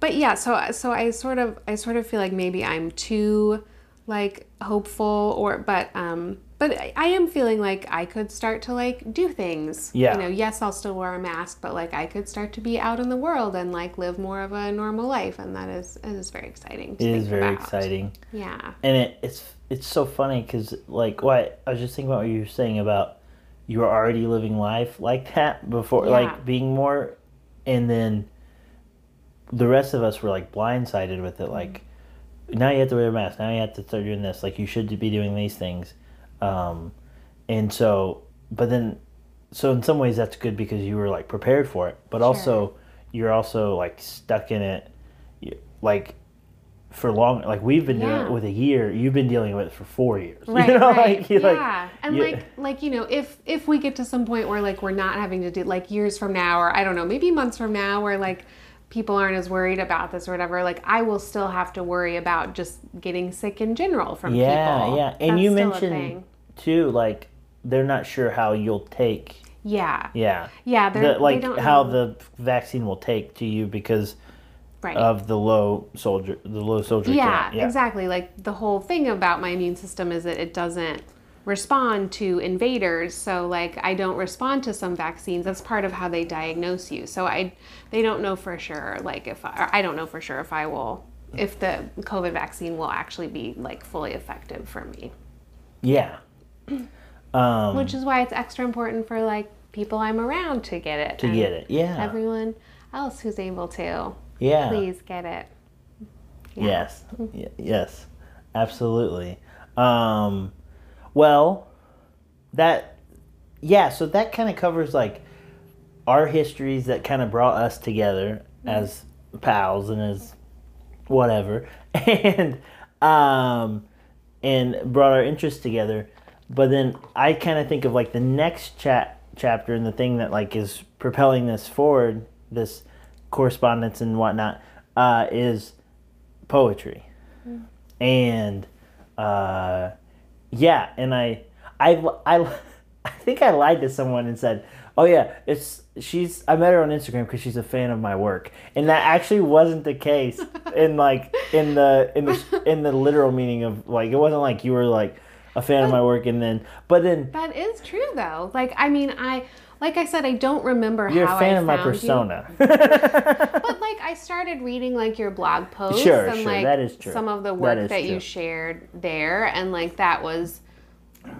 S3: but yeah, so so I sort of I sort of feel like maybe I'm too like hopeful or but um but I, I am feeling like I could start to like do things.
S2: Yeah.
S3: You know, yes, I'll still wear a mask, but like I could start to be out in the world and like live more of a normal life, and that is it is very exciting. To
S2: It is very
S3: about.
S2: exciting.
S3: Yeah.
S2: and it, it's it's so funny because like what I was just thinking about what you were saying about you were already living life like that before,
S3: Yeah.
S2: like being more, and then the rest of us were like blindsided with it. Like mm-hmm. now you have to wear a mask. Now you have to start doing this. Like you should be doing these things, um, and so but then so in some ways that's good because you were like prepared for it, but also you're also like stuck in it, you- like for long like we've been doing it with a year you've been dealing with it for four years
S3: Right,
S2: you know
S3: right.
S2: like you
S3: yeah.
S2: like
S3: and
S2: you-
S3: like like you know, if if we get to some point where like we're not having to do like years from now or I don't know, maybe months from now where like people aren't as worried about this or whatever, like I will still have to worry about just getting sick in general from
S2: yeah
S3: people.
S2: yeah yeah. and
S3: That's
S2: you mentioned. Too like they're not sure how you'll take
S3: Yeah.
S2: yeah
S3: Yeah,
S2: the, like how
S3: know.
S2: the vaccine will take to you because
S3: right.
S2: of the low soldier the low soldier
S3: yeah,
S2: yeah
S3: exactly. Like the whole thing about my immune system is that it doesn't respond to invaders. So like I don't respond to some vaccines. That's part of how they diagnose you. So I they don't know for sure like if I, I don't know for sure if I will if the COVID vaccine will actually be like fully effective for me.
S2: yeah um
S3: Which is why it's extra important for like people I'm around to get it.
S2: to get it yeah
S3: Everyone else who's able to,
S2: yeah
S3: please get it. Yeah.
S2: Yes. Y- yes. Absolutely. Um well, that yeah, so that kind of covers like our histories that kind of brought us together as pals and as whatever and um and brought our interests together. But then I kind of think of like the next chat chapter and the thing that like is propelling this forward, this correspondence and whatnot, uh, is poetry. And uh, yeah and i i i i think i lied to someone and said oh yeah it's she's i met her on instagram because she's a fan of my work. And that actually wasn't the case in like in the in the in the literal meaning of like it wasn't like you were like a fan of my work and then but then
S3: That is true though. Like I mean, I like I said, I don't remember how.
S2: you're
S3: how
S2: a fan
S3: I
S2: of my persona
S3: But like I started reading like your blog posts
S2: Sure,
S3: and
S2: sure,
S3: like
S2: that is true.
S3: some of the work
S2: is
S3: that, you shared there and like that was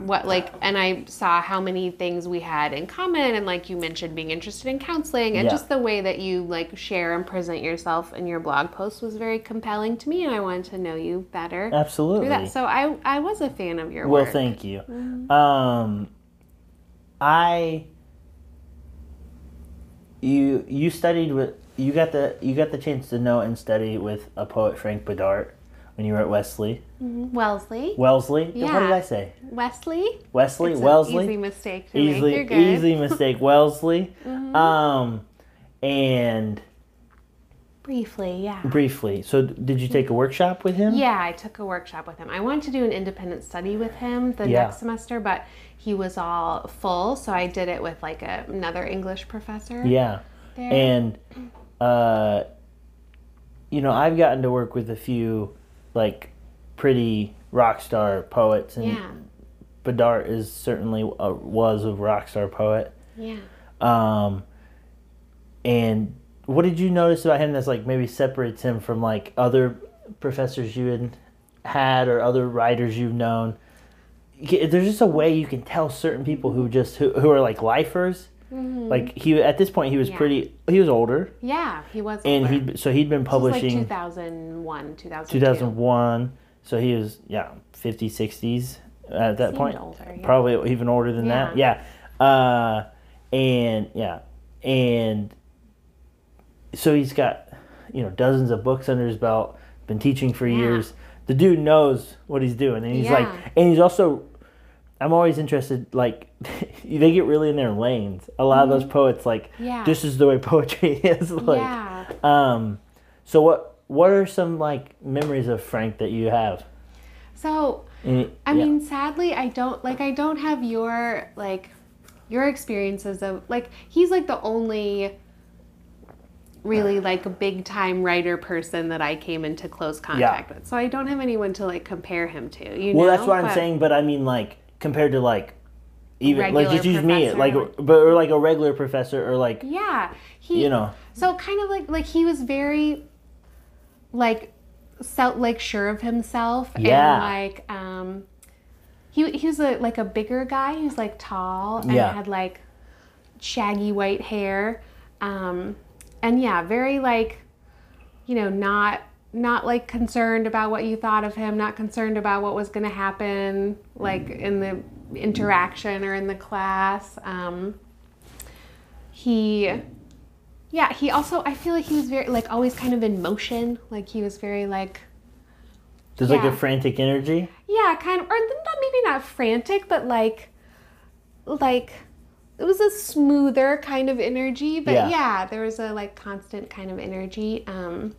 S3: what like and I saw how many things we had in common and like you mentioned being interested in counseling and
S2: Yeah.
S3: just the way that you like share and present yourself in your blog post was very compelling to me and I wanted to know you better
S2: absolutely
S3: that. So I I was a fan of your
S2: Well,
S3: work.
S2: thank you. Um, I you you studied with you got the you got the chance to know and study with a poet Frank Bidart when you were at Wesley
S3: Wellesley.
S2: Wellesley. What did I say?
S3: Wesley?
S2: Wesley
S3: It's
S2: Wellesley.
S3: Easy mistake to
S2: easily
S3: make. Mm-hmm.
S2: easily mistake Wellesley. Um, and
S3: Briefly, yeah.
S2: briefly. So did you take a workshop with him?
S3: Yeah, I took a workshop with him. I wanted to do an independent study with him the
S2: Yeah.
S3: next semester, but he was all full, so I did it with like a, another English professor.
S2: Yeah.
S3: There.
S2: And uh you know, I've gotten to work with a few like pretty rock star poets and
S3: yeah,
S2: Bidart is certainly a, was a rock star poet.
S3: yeah.
S2: Um and what did you notice about him that's like maybe separates him from like other professors you had had or other writers you've known? There's just a way you can tell certain people who just who, who are like lifers. Like he at this point he was
S3: Mm-hmm. Yeah.
S2: pretty he was older
S3: Yeah, he was.
S2: and he so he'd been
S3: was like
S2: publishing
S3: 2001, 2002.
S2: 2001 so he was yeah 50 60s at that
S3: Seemed
S2: point
S3: older, yeah.
S2: probably even older than that yeah uh and yeah and so he's got you know dozens of books under his belt been teaching for
S3: Yeah.
S2: years the dude knows what he's doing and he's like and he's also I'm always interested. Like they get really in their lanes. A lot of those poets like
S3: Mm-hmm. Yeah.
S2: this is the way poetry is. like,
S3: yeah.
S2: um, so what what are some like memories of Frank that you have?
S3: So I
S2: yeah.
S3: mean, sadly, I don't like. I don't have your like your experiences of like. He's like the only really like a big time writer person that I came into close contact with. So I don't have anyone to like compare him to. You
S2: well,
S3: know.
S2: that's what I'm saying. But I mean, like compared to like even like just use me like
S3: like-
S2: but or like a regular professor or like
S3: Yeah, he.
S2: you know
S3: So kind of like like he was very like self like sure of himself
S2: Yeah.
S3: and like um he he was a like a bigger guy. He was like tall and
S2: Yeah.
S3: had like shaggy white hair. Um and yeah, very like you know, not not like concerned about what you thought of him, not concerned about what was going to happen like in the interaction or in the class. Um he yeah, he also I feel like he was very like always kind of in motion. Like he was very like
S2: there's like a frantic energy.
S3: yeah, kind of or not maybe not frantic, but like like it was a smoother kind of energy, but
S2: Yeah.
S3: yeah, there was a like constant kind of energy um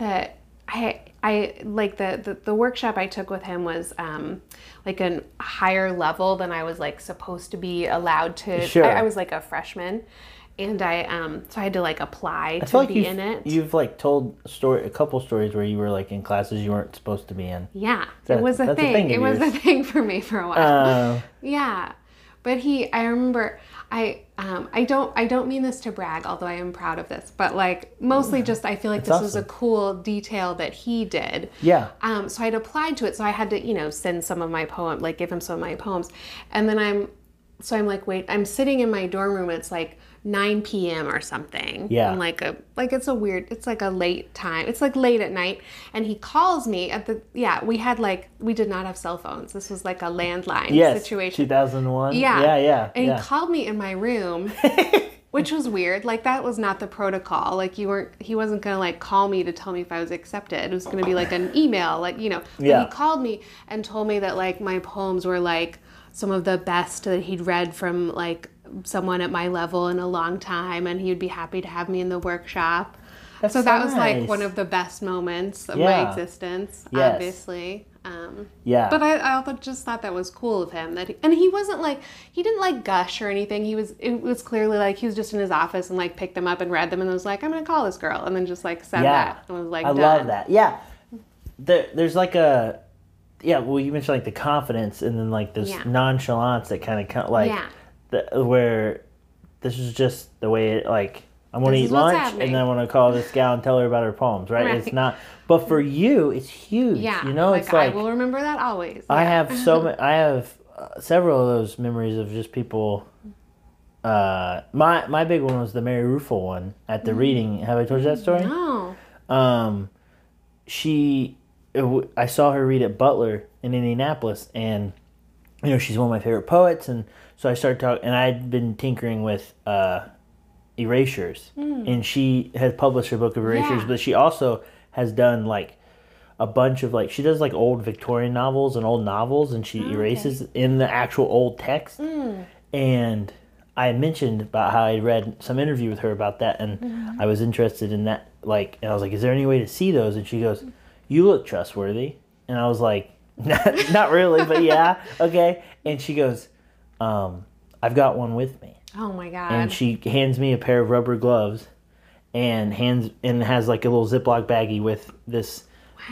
S3: that I I like the, the the workshop I took with him was um like a higher level than I was like supposed to be allowed to
S2: Sure.
S3: I, I was like a freshman and I um so I had to like apply
S2: I
S3: to
S2: like
S3: be in it.
S2: you've like told a story a couple stories where you were like in classes you weren't supposed to be in.
S3: yeah,
S2: That-
S3: it was a
S2: that's a
S3: thing.
S2: thing
S3: it was a thing for me for a while.
S2: Uh,
S3: Yeah, but he, I remember, I, um, I don't, I don't mean this to brag, although I am proud of this, but like mostly just I feel like
S2: That's
S3: this was a cool detail that he did.
S2: yeah.
S3: Um, so I'd applied to it, so I had to, you know, send some of my poem, like give him some of my poems, and then I'm, so I'm like, wait, I'm sitting in my dorm room. It's like 9 p.m. or something.
S2: Yeah.
S3: And like a, like it's a weird, it's like a late time. It's like late at night, and he calls me at the, yeah, we had like, we did not have cell phones. This was like a landline
S2: Yes.
S3: situation.
S2: 2001.
S3: Yeah.
S2: Yeah. Yeah.
S3: And
S2: yeah.
S3: he called me in my room, which was weird. Like that was not the protocol. Like you weren't he wasn't gonna like call me to tell me if I was accepted. It was gonna be like an email, like, you know. But
S2: Yeah.
S3: he called me and told me that like my poems were like some of the best that he'd read from like someone at my level in a long time and he would be happy to have me in the workshop.
S2: That's
S3: so
S2: so
S3: that was like one of the best moments of
S2: Yeah.
S3: my existence,
S2: Yes.
S3: obviously. Um,
S2: yeah.
S3: but I, I also just thought that was cool of him that, he, and he wasn't like he didn't like gush or anything. He was it was clearly like he was just in his office and like picked them up and read them and was like I'm gonna call this girl and then just like said
S2: Yeah.
S3: that and was like
S2: I
S3: done.
S2: love that. Yeah. There, there's like a, yeah. Well, you mentioned like the confidence and then like this
S3: Yeah.
S2: nonchalance that kind of like
S3: Yeah.
S2: The, where this is just the way it like. I'm gonna
S3: This
S2: eat lunch and then I'm gonna call this gal and tell her about her poems. Right? It's not. But for you, it's huge.
S3: Yeah,
S2: You know,
S3: like,
S2: it's like
S3: I will remember that always.
S2: I
S3: Yeah.
S2: have so many. I have uh, several of those memories of just people. Uh, my my big one was the Mary Ruefle one at the reading. Have I told you that story?
S3: no.
S2: Um, she, w- I saw her read at Butler in Indianapolis, and you know she's one of my favorite poets, and so I started talking, and I'd been tinkering with uh, erasures, and she has published her book of erasures.
S3: Yeah.
S2: but she also has done like a bunch of like she does like old Victorian novels and old novels, and she
S3: Oh, okay.
S2: erases in the actual old text,
S3: Hmm.
S2: and I mentioned about how I read some interview with her about that, and
S3: Mm-hmm.
S2: I was interested in that. Like, and I was like, "Is there any way to see those?" And she goes, "You look trustworthy," and I was like, "Not, not really, but yeah, okay." And she goes, um, "I've got one with me,"
S3: Oh my god.
S2: and she hands me a pair of rubber gloves, and hands and has like a little Ziploc baggie with this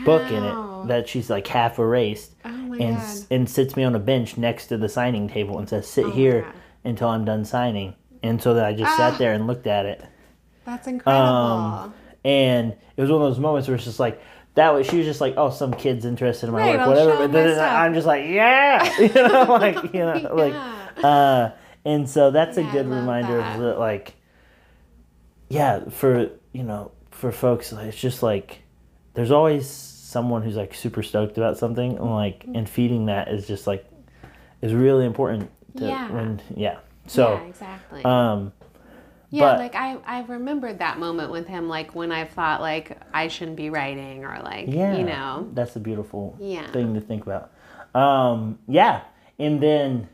S2: book in it that she's like half erased,
S3: oh my
S2: and
S3: god.
S2: and sits me on a bench next to the signing table and says, "Sit
S3: Oh
S2: here until I'm done signing." And so then I just
S3: Ah.
S2: sat there and looked at it,
S3: That's incredible.
S2: um, and it was one of those moments where it's just like that was she was just like, "Oh, some kid's interested in my
S3: Right,
S2: work,
S3: I'll
S2: whatever." But then. I'm just like, "Yeah," you know, like you know, like,
S3: Yeah.
S2: uh, and so that's a
S3: Yeah, I
S2: good reminder
S3: that.
S2: of the like, yeah, for you know, for folks, it's just like there's always someone who's like super stoked about something, and like, and feeding that is just like is really important. To,
S3: Yeah.
S2: When, yeah. So,
S3: yeah, exactly.
S2: um,
S3: Yeah,
S2: But-
S3: like I, I remembered that moment with him, like when I thought like I shouldn't be writing or like
S2: yeah,
S3: you know.
S2: that's a beautiful
S3: Yeah.
S2: thing to think about. Um, yeah, and then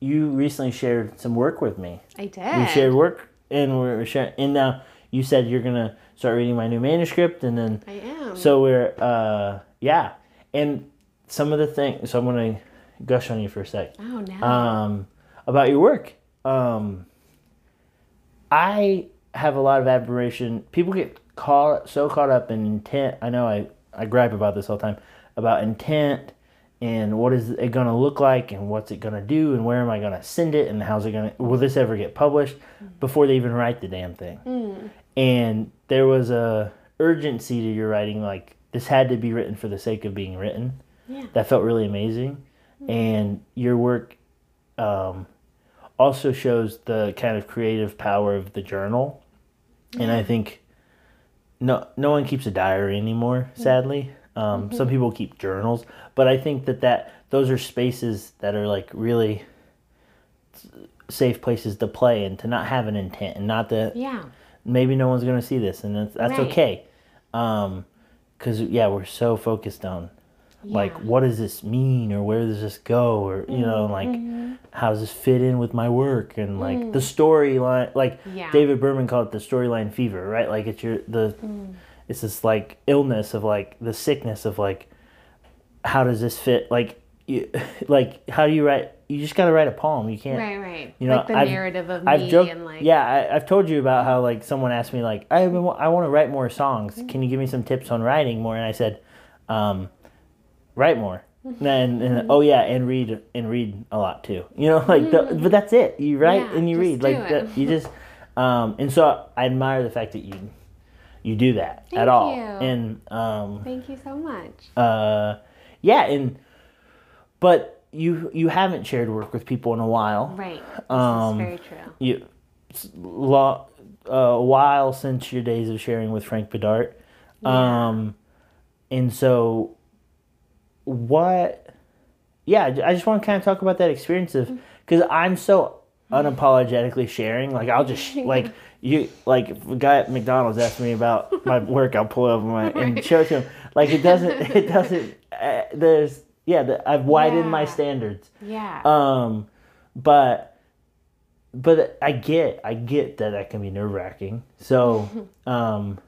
S2: you recently shared some work with me.
S3: I did.
S2: We shared work, and we're sharing. And now you said you're gonna start reading my new manuscript, and then
S3: I am.
S2: so we're uh yeah, and some of the things. So I'm gonna gush on you for a sec.
S3: oh no.
S2: Um, about your work. Um, I have a lot of admiration. People get caught so caught up in intent. I know I I gripe about this all the time about intent and what is it going to look like and what's it going to do and where am I going to send it and how's it going to will this ever get published before they even write the damn thing. And there was a urgency to your writing like this had to be written for the sake of being written.
S3: Yeah.
S2: That felt really amazing. And your work um, also shows the kind of creative power of the journal. And I think no no one keeps a diary anymore, sadly. Um, Some people keep journals, but I think that, that those are spaces that are like really safe places to play and to not have an intent and not to
S3: yeah.
S2: maybe no one's gonna see this and that's, that's
S3: Right.
S2: okay. Um, cause yeah, we're so focused on like what does this mean or where does this go or you know like
S3: Mm-hmm.
S2: how does this fit in with my work and like the storyline like
S3: Mm. Yeah.
S2: david berman called it the storyline fever right like it's your the
S3: Mm.
S2: It's this like illness of like the sickness of like how does this fit like you like how do you write you just got to write a poem you can't
S3: Right, right.
S2: you know,
S3: like the
S2: I've-
S3: narrative of
S2: I've
S3: me
S2: joked,
S3: and like
S2: yeah, I, I've told you about how like someone asked me like I been, I want to write more songs. Can you give me some tips on writing more? And I said, um, write more. And, and oh yeah, and read and read a lot too. You know, like the, but that's it. You write
S3: Yeah,
S2: and you read like that. You just um, and so I admire the fact that you you do that
S3: Thank
S2: at all.
S3: you.
S2: And um,
S3: Thank you so much.
S2: uh, yeah, and but you you haven't shared work with people in a while
S3: Right.
S2: Um,
S3: very true.
S2: you it's lo, uh, a while since your days of sharing with Frank Bidart.
S3: Yeah.
S2: Um, and so what? Yeah, I just want to kind of talk about that experience of because I'm so unapologetically sharing. Like I'll just like you like a guy at McDonald's asks me about my work, I'll pull over my and show it to him. Like it doesn't. It doesn't. Uh, there's yeah. The, I've widened my standards.
S3: Yeah.
S2: Um, but but I get I get that that can be nerve wracking. So, um,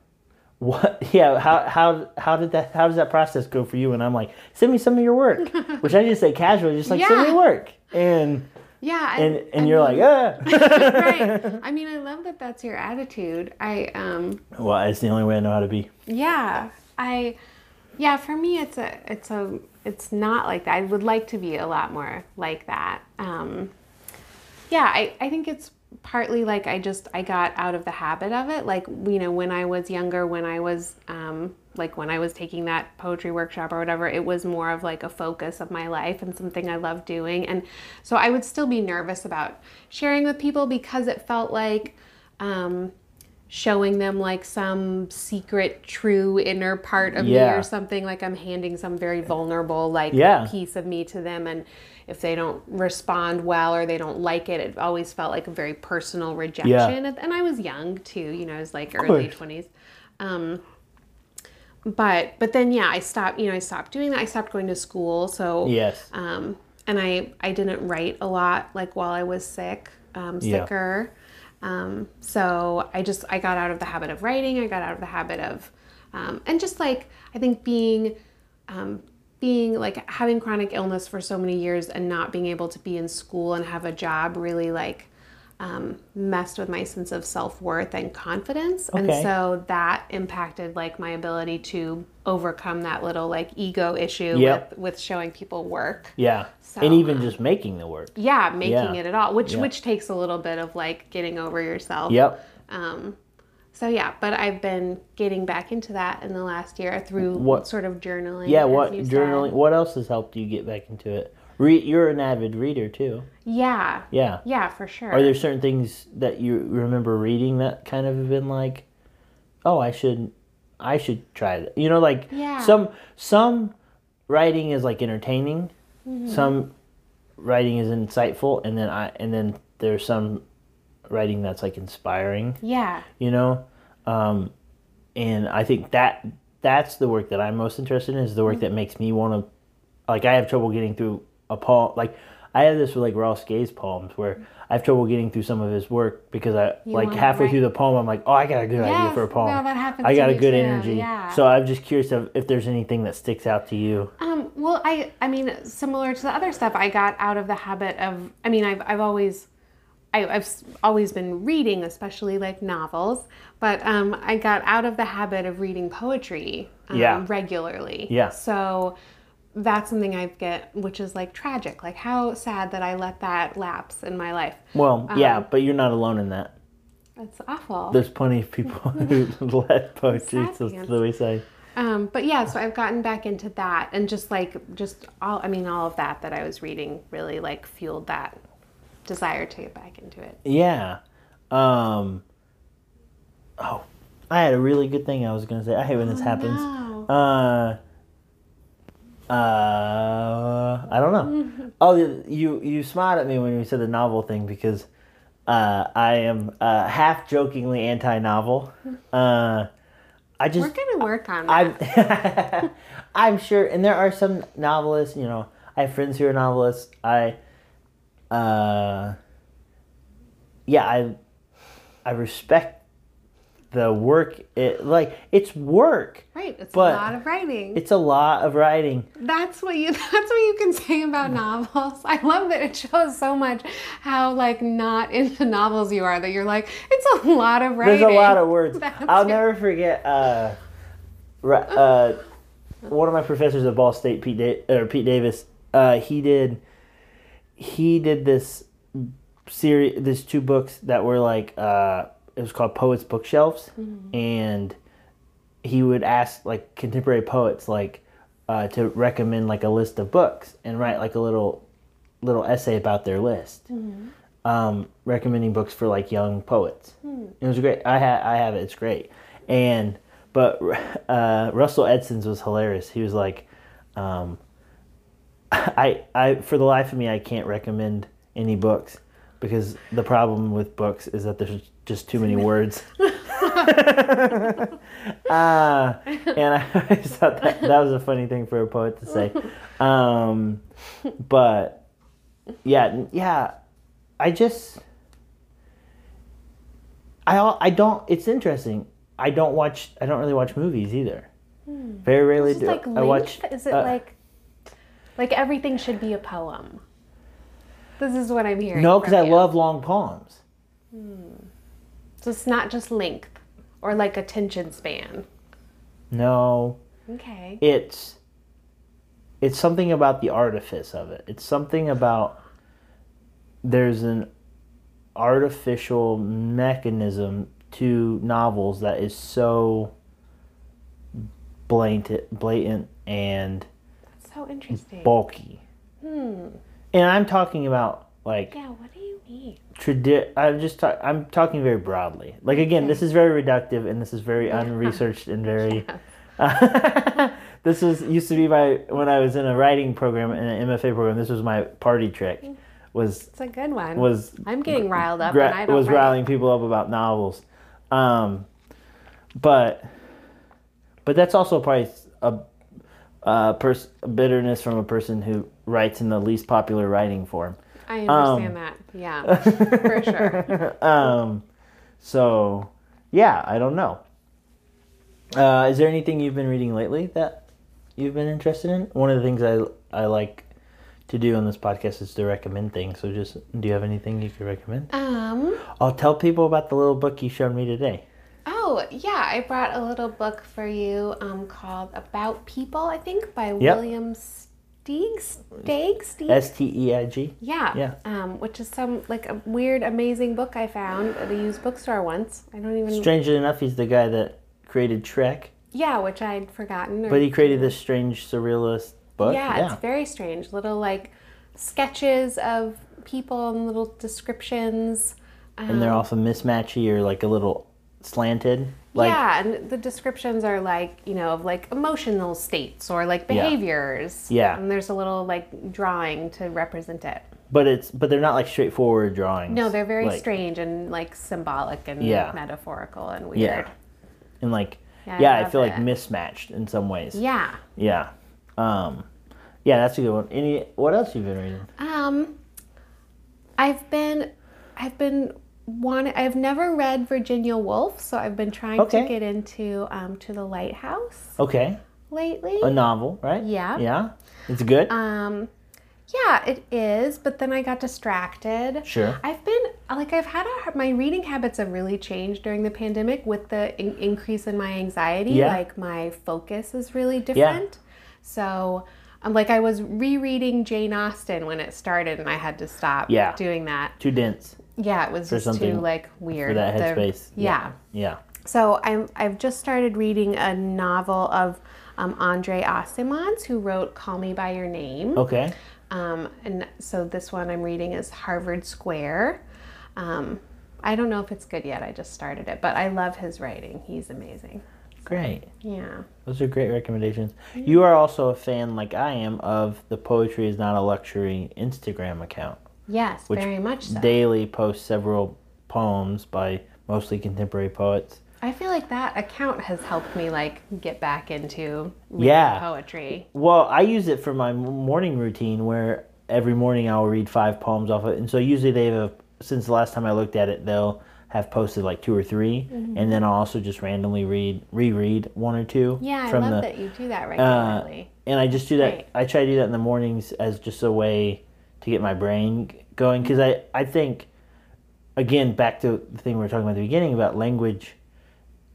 S2: what? Yeah. How how how did that? How does that process go for you? And I'm like, send me some of your work, which I just say casually, just like send me work, and
S3: yeah. I-
S2: and and you're like, ah.
S3: right. I mean, I love that that's your attitude. I um
S2: well, it's the only way I know how to be.
S3: yeah, I yeah, for me it's a it's a it's not like that. I would like to be a lot more like that. Um yeah, I I think it's partly like I just I got out of the habit of it. Like, you know, when I was younger, when I was um like when I was taking that poetry workshop or whatever, it was more of like a focus of my life and something I loved doing. And so I would still be nervous about sharing with people because it felt like um showing them like some secret true inner part of me or something. Like i'm handing some very vulnerable like
S2: Yeah.
S3: piece of me to them. And if they don't respond well or they don't like it it always felt like a very personal rejection. And, and i was young too you know i was like early 20s um but but then yeah i stopped you know i stopped doing that i stopped going to school so
S2: Yes.
S3: um, and I I didn't write a lot like while I was sick, um,
S2: Yeah.
S3: sicker. Um, so I just I got out of the habit of writing. I got out of the habit of, um, and just like I think being, um, being like having chronic illness for so many years and not being able to be in school and have a job really like. Um, messed with my sense of self-worth and confidence and so that impacted like my ability to overcome that little like ego issue
S2: Yep.
S3: with with showing people work
S2: Yeah.
S3: So,
S2: and even just making the work.
S3: yeah making
S2: Yeah.
S3: it at all which
S2: Yeah.
S3: which takes a little bit of like getting over yourself
S2: Yep.
S3: um so yeah but i've been getting back into that in the last year through
S2: What-
S3: sort of journaling
S2: Yeah. What
S3: you said.
S2: journaling? What else has helped you get back into it? Re- you're an avid reader too.
S3: yeah
S2: Yeah.
S3: yeah for sure
S2: Are there certain things that you remember reading that kind of have been like, oh, I should, I should try that. You know, like
S3: Yeah.
S2: some some writing is like entertaining,
S3: Mm-hmm.
S2: some writing is insightful, and then I and then there's some writing that's like inspiring.
S3: yeah
S2: You know, um, and I think that that's the work that I'm most interested in is the work that makes me want to. Like I have trouble getting through a poem like I have this with like Ross Gay's poems where I have trouble getting through some of his work because I
S3: You
S2: like halfway through the poem I'm like, oh, I got a good idea for a poem.
S3: no, that happens
S2: I got a good
S3: too,
S2: energy.
S3: yeah.
S2: So I'm just curious if, if there's anything that sticks out to you.
S3: Um, well, I, I mean, similar to the other stuff, I got out of the habit of, I mean, I've, I've always, I, I've always been reading, especially like novels, but um, I got out of the habit of reading poetry um,
S2: Yeah.
S3: regularly.
S2: Yeah.
S3: So that's something I get, which is like tragic. Like how sad that I let that lapse in my life.
S2: Well, yeah,
S3: Um,
S2: but you're not alone in that.
S3: That's awful.
S2: There's plenty of people who let poetry to wayside.
S3: Um, but yeah, so I've gotten back into that and just like just all I mean all of that that I was reading really like fueled that desire to get back into it.
S2: Yeah. Um. Oh, I had a really good thing I was gonna say. I hate when this happens.
S3: no.
S2: Uh. Uh, I don't know. oh, you you smiled at me when you said the novel thing because uh, I am uh, half jokingly anti-novel. Uh, I just
S3: We're gonna work on that.
S2: I'm I'm sure, and there are some novelists. You know, I have friends who are novelists. I, uh, yeah, I, I respect the work. It like it's work.
S3: right. It's a lot of writing.
S2: It's a lot of writing.
S3: That's what you that's what you can say about novels. I love that it shows so much how like not into novels you are that you're like, it's a lot of writing.
S2: There's a lot of words.
S3: That's
S2: I'll
S3: it.
S2: never forget. Uh, uh, one of my professors at Ball State, Pete da- or Pete Davis. Uh, he did. He did this series, this two books that were like. It was called Poets Bookshelves, and he would ask like contemporary poets like uh, to recommend like a list of books and write like a little little essay about their list um, recommending books for like young poets. It was great. I ha- I have it. It's great. And but uh, Russell Edson's was hilarious. He was like, um, I I for the life of me I can't recommend any books because the problem with books is that there's just too many words. uh, and I always thought that that was a funny thing for a poet to say. Um, but yeah, yeah, I just I I don't. It's interesting. I don't watch. I don't really watch movies either. Very rarely do.
S3: like
S2: I watch.
S3: Is it
S2: uh,
S3: like like everything should be a poem? This is what I'm hearing.
S2: No, because I love long poems.
S3: So it's not just length or like attention span.
S2: No,
S3: Okay.
S2: it's it's something about the artifice of it. It's something about there's an artificial mechanism to novels that is so blatant, blatant and
S3: So interesting.
S2: bulky.
S3: Hmm.
S2: And I'm talking about like
S3: Yeah. What mean?
S2: tradi- I'm just ta- I'm talking very broadly. Like again, this is very reductive and this is very unresearched and very. this was used to be my when I was in a writing program in an MFA program. This was my party trick. Was
S3: It's a good one.
S2: was
S3: I'm getting riled up
S2: gra-
S3: and I don't
S2: was
S3: write.
S2: riling people up about novels, um, but but that's also probably a, a, pers- a bitterness from a person who writes in the least popular writing form.
S3: I
S2: um,
S3: understand that. Yeah. For sure.
S2: um, so yeah, I don't know. Uh, is there anything you've been reading lately that you've been interested in? One of the things I I like to do on this podcast is to recommend things. So just do you have anything you could recommend?
S3: Um.
S2: I'll tell people about the little book you showed me today.
S3: Oh yeah, I brought a little book for you um, called "About People." I think by
S2: Yep.
S3: William Steig. Steig. Steig.
S2: S T E I G.
S3: Yeah.
S2: Yeah.
S3: Um, which is some like a weird, amazing book I found at a used bookstore once. I don't even.
S2: Strangely enough, he's the guy that created Shrek.
S3: Yeah, which I'd forgotten. or-
S2: but he created this strange surrealist book.
S3: yeah, it's very strange. Little like sketches of people and little descriptions. Um,
S2: and they're often mismatchy or like a little slanted. Like
S3: yeah, and the descriptions are like you know of like emotional states or like behaviors.
S2: Yeah.
S3: and there's a little like drawing to represent it.
S2: but it's but they're not like straightforward drawings.
S3: No, they're very
S2: Like-
S3: strange and like symbolic and
S2: Yeah.
S3: metaphorical and weird.
S2: Yeah. And like
S3: Yeah,
S2: yeah,
S3: I
S2: I, feel like mismatched in some ways.
S3: Yeah.
S2: Yeah. Um Yeah, that's a good one. Any? What else you've been reading?
S3: Um, I've been, I've been wanting. I've never read Virginia Woolf, so I've been trying
S2: Okay.
S3: to get into um to the Lighthouse
S2: Okay,
S3: lately.
S2: a novel, right?
S3: Yeah.
S2: Yeah, it's good.
S3: Um, yeah, it is. But then I got distracted.
S2: sure.
S3: I've been like I've had a, my reading habits have really changed during the pandemic with the in- increase in my anxiety.
S2: Yeah.
S3: Like my focus is really different. Yeah. So, um, like I was rereading Jane Austen when it started, and I had to stop
S2: Yeah.
S3: doing that.
S2: Too dense
S3: Yeah, it was just too like weird.
S2: for that
S3: The-
S2: headspace.
S3: yeah.
S2: Yeah.
S3: So I'm I've just started reading a novel of um, Andre Aciman's, who wrote Call Me by Your Name.
S2: Okay.
S3: Um, and so this one I'm reading is Harvard Square. Um, I don't know if it's good yet. I just started it, but I love his writing. He's amazing.
S2: Great.
S3: Yeah.
S2: Those are great recommendations. You are also a fan, like I am, of the Poetry is Not a Luxury Instagram account.
S3: Yes,
S2: Which
S3: very much so.
S2: Daily posts several poems by mostly contemporary poets.
S3: I feel like that account has helped me like get back into reading
S2: Yeah.
S3: poetry.
S2: Well, I use it for my morning routine where every morning I'll read five poems off of it. And so usually they have, since the last time I looked at it, they'll have posted like two or 3
S3: Mm-hmm.
S2: And then I'll also just randomly read, reread one or two.
S3: Yeah, I love
S2: the, uh,
S3: that you do that regularly.
S2: and I just do that.
S3: Right.
S2: I try to do that in the mornings as just a way to get my brain going because I I think again back to the thing we were talking about at the beginning about language.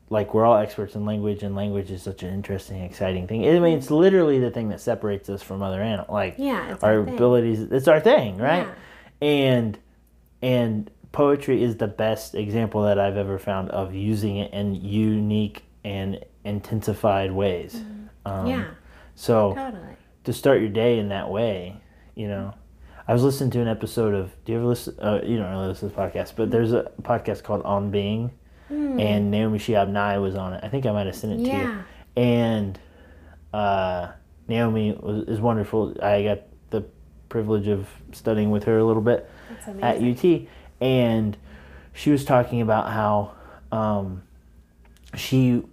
S2: Like we're all experts in language, and language is such an interesting, exciting thing. I mean, it's literally the thing that separates us from other animals. Like
S3: Yeah,
S2: our
S3: our
S2: abilities. It's our thing, right?
S3: Yeah.
S2: And and poetry is the best example that I've ever found of using it in unique and intensified ways. Um,
S3: Mm-hmm. yeah,
S2: So
S3: totally.
S2: to start your day in that way, you know. I was listening to an episode of. Do you ever listen? Uh, you don't really listen to podcasts, but there's a podcast called On Being, and Naomi Shihab Nye was on it. I think I might have sent it to you.
S3: Yeah.
S2: And uh, Naomi was, is wonderful. I got the privilege of studying with her a little bit at. UT, and she was talking about how um, she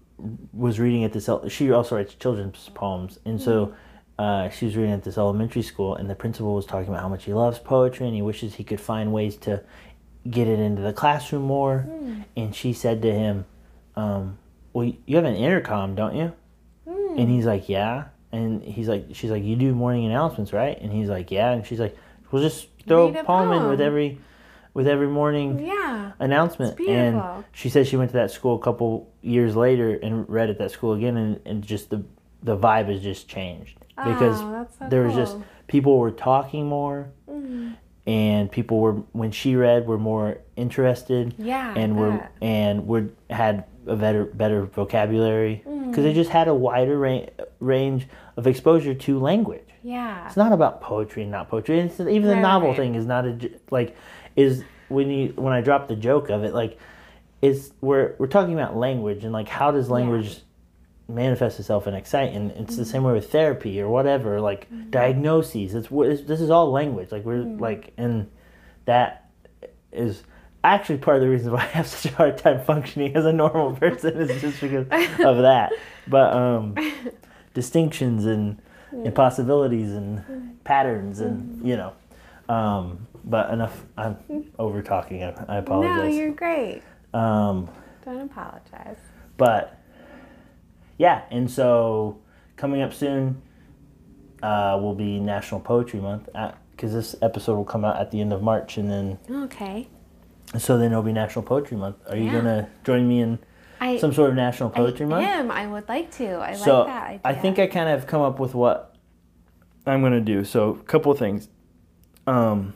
S2: was reading at this. She also writes children's poems, and so uh, she was reading at this elementary school, and the principal was talking about how much he loves poetry and he wishes he could find ways to get it into the classroom more. And she said to him, um, "Well, you have an intercom, don't you?" And he's like, "Yeah." And he's like, "She's like, you do morning announcements, right?" And he's like, "Yeah." And she's like, "We'll just throw
S3: Read
S2: a
S3: a
S2: poem in with every, with every morning
S3: Yeah.
S2: announcement." And she said she went to that school a couple years later and read at that school again, and, and just the the vibe has just changed because
S3: oh, so
S2: there was just
S3: cool. Mm.
S2: people were talking more, and people were when she read were more interested
S3: Yeah,
S2: and were and were had a better better vocabulary
S3: Mm.
S2: because they just had a wider ra- range of exposure to language.
S3: Yeah.
S2: It's not about poetry and not poetry. It's, even the novel
S3: right.
S2: thing is not a j- like is when you when I drop the joke of it like is we're we're talking about language and like how does language manifest itself and excite and it's
S3: Mm-hmm.
S2: the same way with therapy or whatever like diagnoses it's, what- it's this is all language like we're
S3: Mm.
S2: like and that is actually part of the reason why I have such a hard time functioning as a normal person is just because of that but um distinctions and, and possibilities and patterns and you know um but enough i'm over talking i, I
S3: No,
S2: apologize
S3: you're great.
S2: um
S3: Don't apologize.
S2: but yeah and so coming up soon uh will be national poetry month because this episode will come out at the end of march and then
S3: Okay.
S2: so then it'll be national poetry month are you
S3: Yeah.
S2: gonna join me in
S3: I
S2: some sort of national poetry
S3: I
S2: month
S3: am. I would like to. I
S2: so
S3: like that idea.
S2: I think I kind of come up with what I'm gonna do. So a couple of things. Um,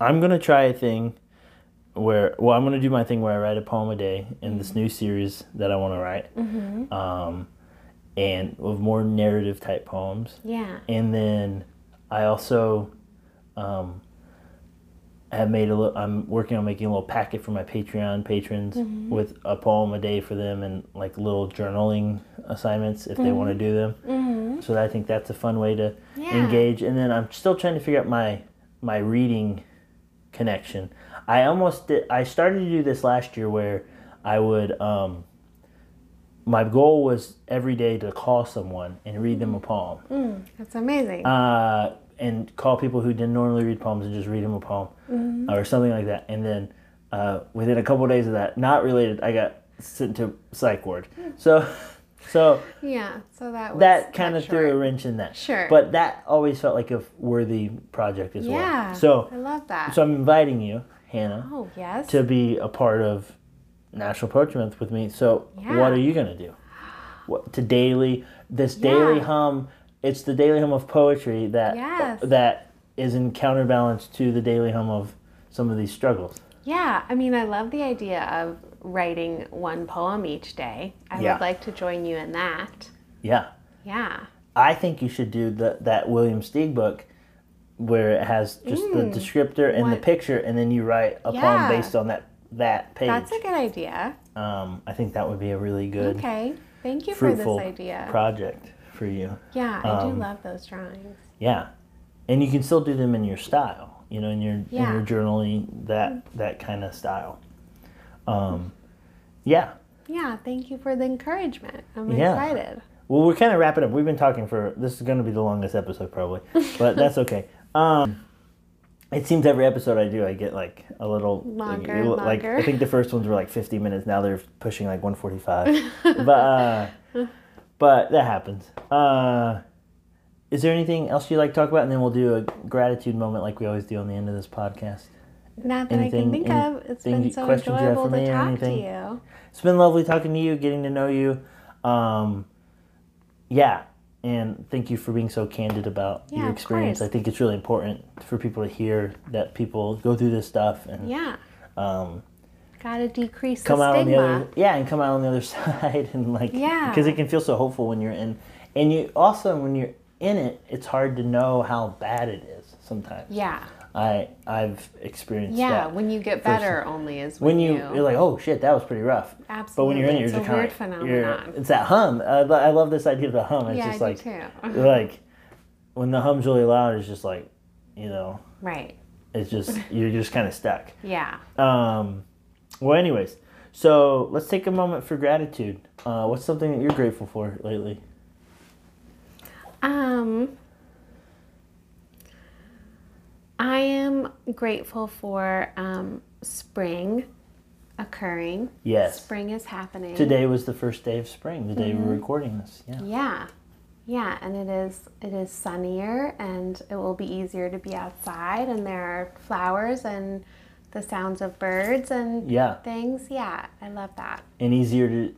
S2: I'm gonna try a thing where well I'm gonna do my thing where I write a poem a day in this new series that I want to write.
S3: Mm-hmm.
S2: Um, and with more narrative type poems.
S3: Yeah.
S2: And then I also um, have made a little. I'm working on making a little packet for my Patreon patrons
S3: Mm-hmm.
S2: with a poem a day for them and like little journaling assignments if they want to do them.
S3: Mm-hmm.
S2: So I think that's a fun way to
S3: Yeah.
S2: engage. And then I'm still trying to figure out my my reading connection. I almost did. I started to do this last year where I would um, my goal was every day to call someone and read them a poem.
S3: Mm, that's amazing.
S2: uh, and call people who didn't normally read poems and just read them a poem or something like that. And then uh, within a couple days of that, not related, I got sent to psych ward. So, so
S3: yeah. So that was
S2: that kind of threw a wrench in that.
S3: Sure.
S2: But that always felt like a worthy project as
S3: Yeah.
S2: well. So,
S3: I love that.
S2: so I'm inviting you, Hannah,
S3: oh yes.
S2: to be a part of National Poetry Month with me. So,
S3: Yeah.
S2: what are you gonna do? What to daily this daily hum? It's the daily hum of poetry that
S3: Yes.
S2: that is in counterbalance to the daily hum of some of these struggles.
S3: Yeah, I mean, I love the idea of writing one poem each day. I
S2: Yeah.
S3: would like to join you in that.
S2: Yeah,
S3: Yeah.
S2: I think you should do the that William Steig book where it has just the descriptor and the
S3: Mm.
S2: Picture, and then you write a poem
S3: Yeah.
S2: based on that that page.
S3: That's a good idea.
S2: um, I think that would be a really good
S3: Okay. Thank you for this idea.
S2: project for you.
S3: yeah, I
S2: um,
S3: do love those drawings.
S2: Yeah, and you can still do them in your style, you know, in your
S3: Yeah.
S2: in your journaling that that kind of style. Um, yeah.
S3: Yeah, thank you for the encouragement. I'm
S2: Yeah.
S3: excited.
S2: Well, we're kind of wrapping up. We've been talking for this is going to be the longest episode probably, but that's okay. Um, it seems every episode I do, I get like a little
S3: Longer
S2: like,
S3: and
S2: like. I think the first ones were like fifty minutes. Now they're pushing like one forty five. but uh, but that happens. Uh, is there anything else you'd like to talk about? And then we'll do a gratitude moment like we always do on the end of this podcast.
S3: Not that I
S2: Anything-
S3: can think of. It's been so
S2: questions you have
S3: enjoyable
S2: for me
S3: to talk
S2: anything?
S3: to you.
S2: It's been lovely talking to you, getting to know you. Um, yeah, and thank you for being so candid about
S3: Yeah,
S2: your experience. I think it's really important for people to hear that people go through this stuff and
S3: Yeah.
S2: um,
S3: Gotta decrease
S2: come
S3: the
S2: out on the
S3: stigma.
S2: other yeah, and come out on the other side and like
S3: Yeah.
S2: because it can feel so hopeful when you're in, and you also when you're in it, it's hard to know how bad it is sometimes.
S3: Yeah.
S2: I I've experienced
S3: Yeah,
S2: that.
S3: when you get
S2: First-
S3: better only is
S2: when
S3: when,
S2: you,
S3: you,
S2: you're like, oh shit, that was pretty rough.
S3: absolutely.
S2: But when you're in it, you're
S3: it's
S2: just
S3: a
S2: kind
S3: weird
S2: of like, you're,
S3: phenomenon.
S2: it's that hum. I, I love this idea of the hum. It's
S3: yeah,
S2: just
S3: I
S2: like,
S3: do too.
S2: like, when the hum's really loud, it's just like, you know,
S3: right.
S2: it's just, you're just kind of stuck.
S3: Yeah.
S2: Um, well, anyways, so let's take a moment for gratitude. Uh, what's something that you're grateful for lately?
S3: Um, I am grateful for um, spring occurring.
S2: Yes.
S3: Spring is happening.
S2: Today was the first day of spring, the day
S3: Mm-hmm.
S2: we're recording this. Yeah.
S3: Yeah. Yeah, and it is it is sunnier and it will be easier to be outside and there are flowers and the sounds of birds and
S2: Yeah.
S3: things. Yeah, I love that.
S2: And easier to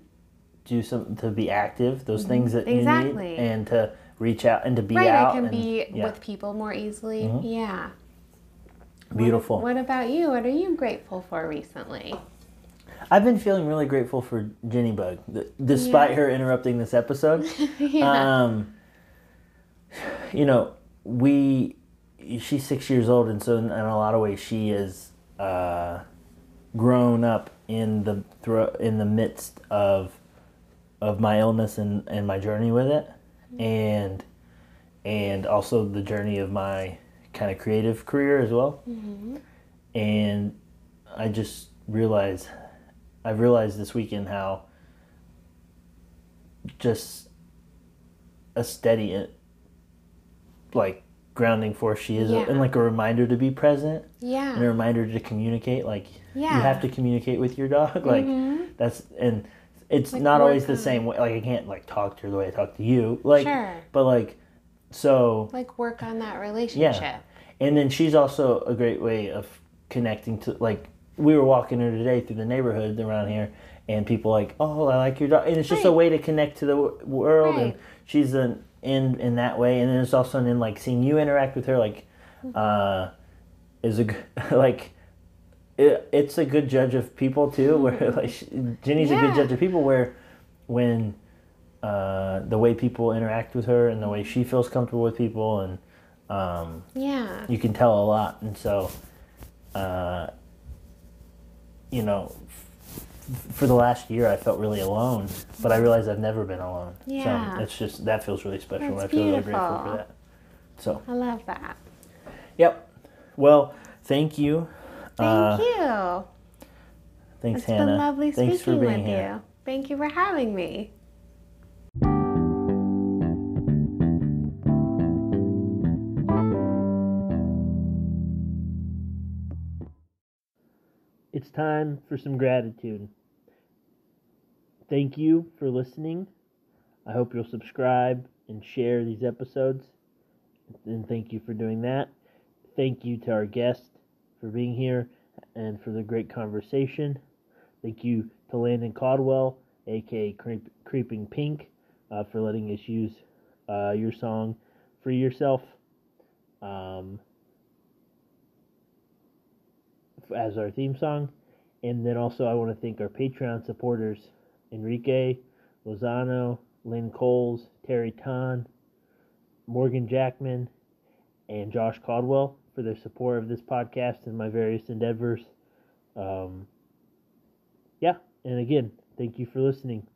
S2: do some, to be active, those things that you
S3: Mm-hmm. Exactly.
S2: need, and to reach out and to be
S3: right,
S2: out.
S3: I can
S2: and-
S3: be
S2: yeah.
S3: with people more easily.
S2: Mhm.
S3: Yeah.
S2: Beautiful.
S3: What about you? What are you grateful for recently?
S2: I've been feeling really grateful for Jenny Bug, th- despite
S3: Yeah.
S2: her interrupting this episode.
S3: yeah.
S2: um, you know, we she's six years old, and so in, in a lot of ways, she is uh, grown up in the thro- in the midst of of my illness and, and my journey with it, and and also the journey of my kind of creative career as well. And I just realized, I realized this weekend how just a steady, uh, like grounding force she is,
S3: Yeah.
S2: and like a reminder to be present yeah and a reminder to communicate. Like
S3: yeah.
S2: you have to communicate with your dog. Like
S3: Mhm.
S2: that's and it's
S3: Like
S2: not always the
S3: on-
S2: same way. Like I can't like talk to her the way I talk to you. Like,
S3: Sure.
S2: but like so
S3: Like work on that relationship.
S2: And then she's also a great way of connecting to like we were walking her today through the neighborhood around here and people like oh i like your dog. And it's just a way to connect to the world and
S3: Right.
S2: she's an in in that way. And then it's also in like seeing you interact with her like uh is a like it, it's a good judge of people too where like she, jenny's a good judge of people where when uh, the way people interact with her and the way she feels comfortable with people and um,
S3: Yeah.
S2: you can tell a lot and so uh, you know f- for the last year i felt really alone but i realized i've never been alone
S3: Yeah.
S2: so it's just that feels really special and i
S3: That's
S2: feel really grateful
S3: beautiful.
S2: for that so
S3: I love that.
S2: yep well thank you
S3: Thank
S2: Uh,
S3: you.
S2: thanks
S3: It's
S2: hannah
S3: been lovely
S2: thanks
S3: speaking
S2: for being
S3: with
S2: here
S3: you. Thank you for having me.
S2: Time for some gratitude. Thank you for listening. I hope you'll subscribe and share these episodes. And thank you for doing that. Thank you to our guest for being here and for the great conversation. Thank you to Landon Caldwell, aka Creep, Creeping Pink, uh, for letting us use uh, your song Free Yourself um, as our theme song. And then also, I want to thank our Patreon supporters Enrique Lozano, Lynn Coles, Terry Ton, Morgan Jackman, and Josh Caldwell for their support of this podcast and my various endeavors. Um, yeah, and again, thank you for listening.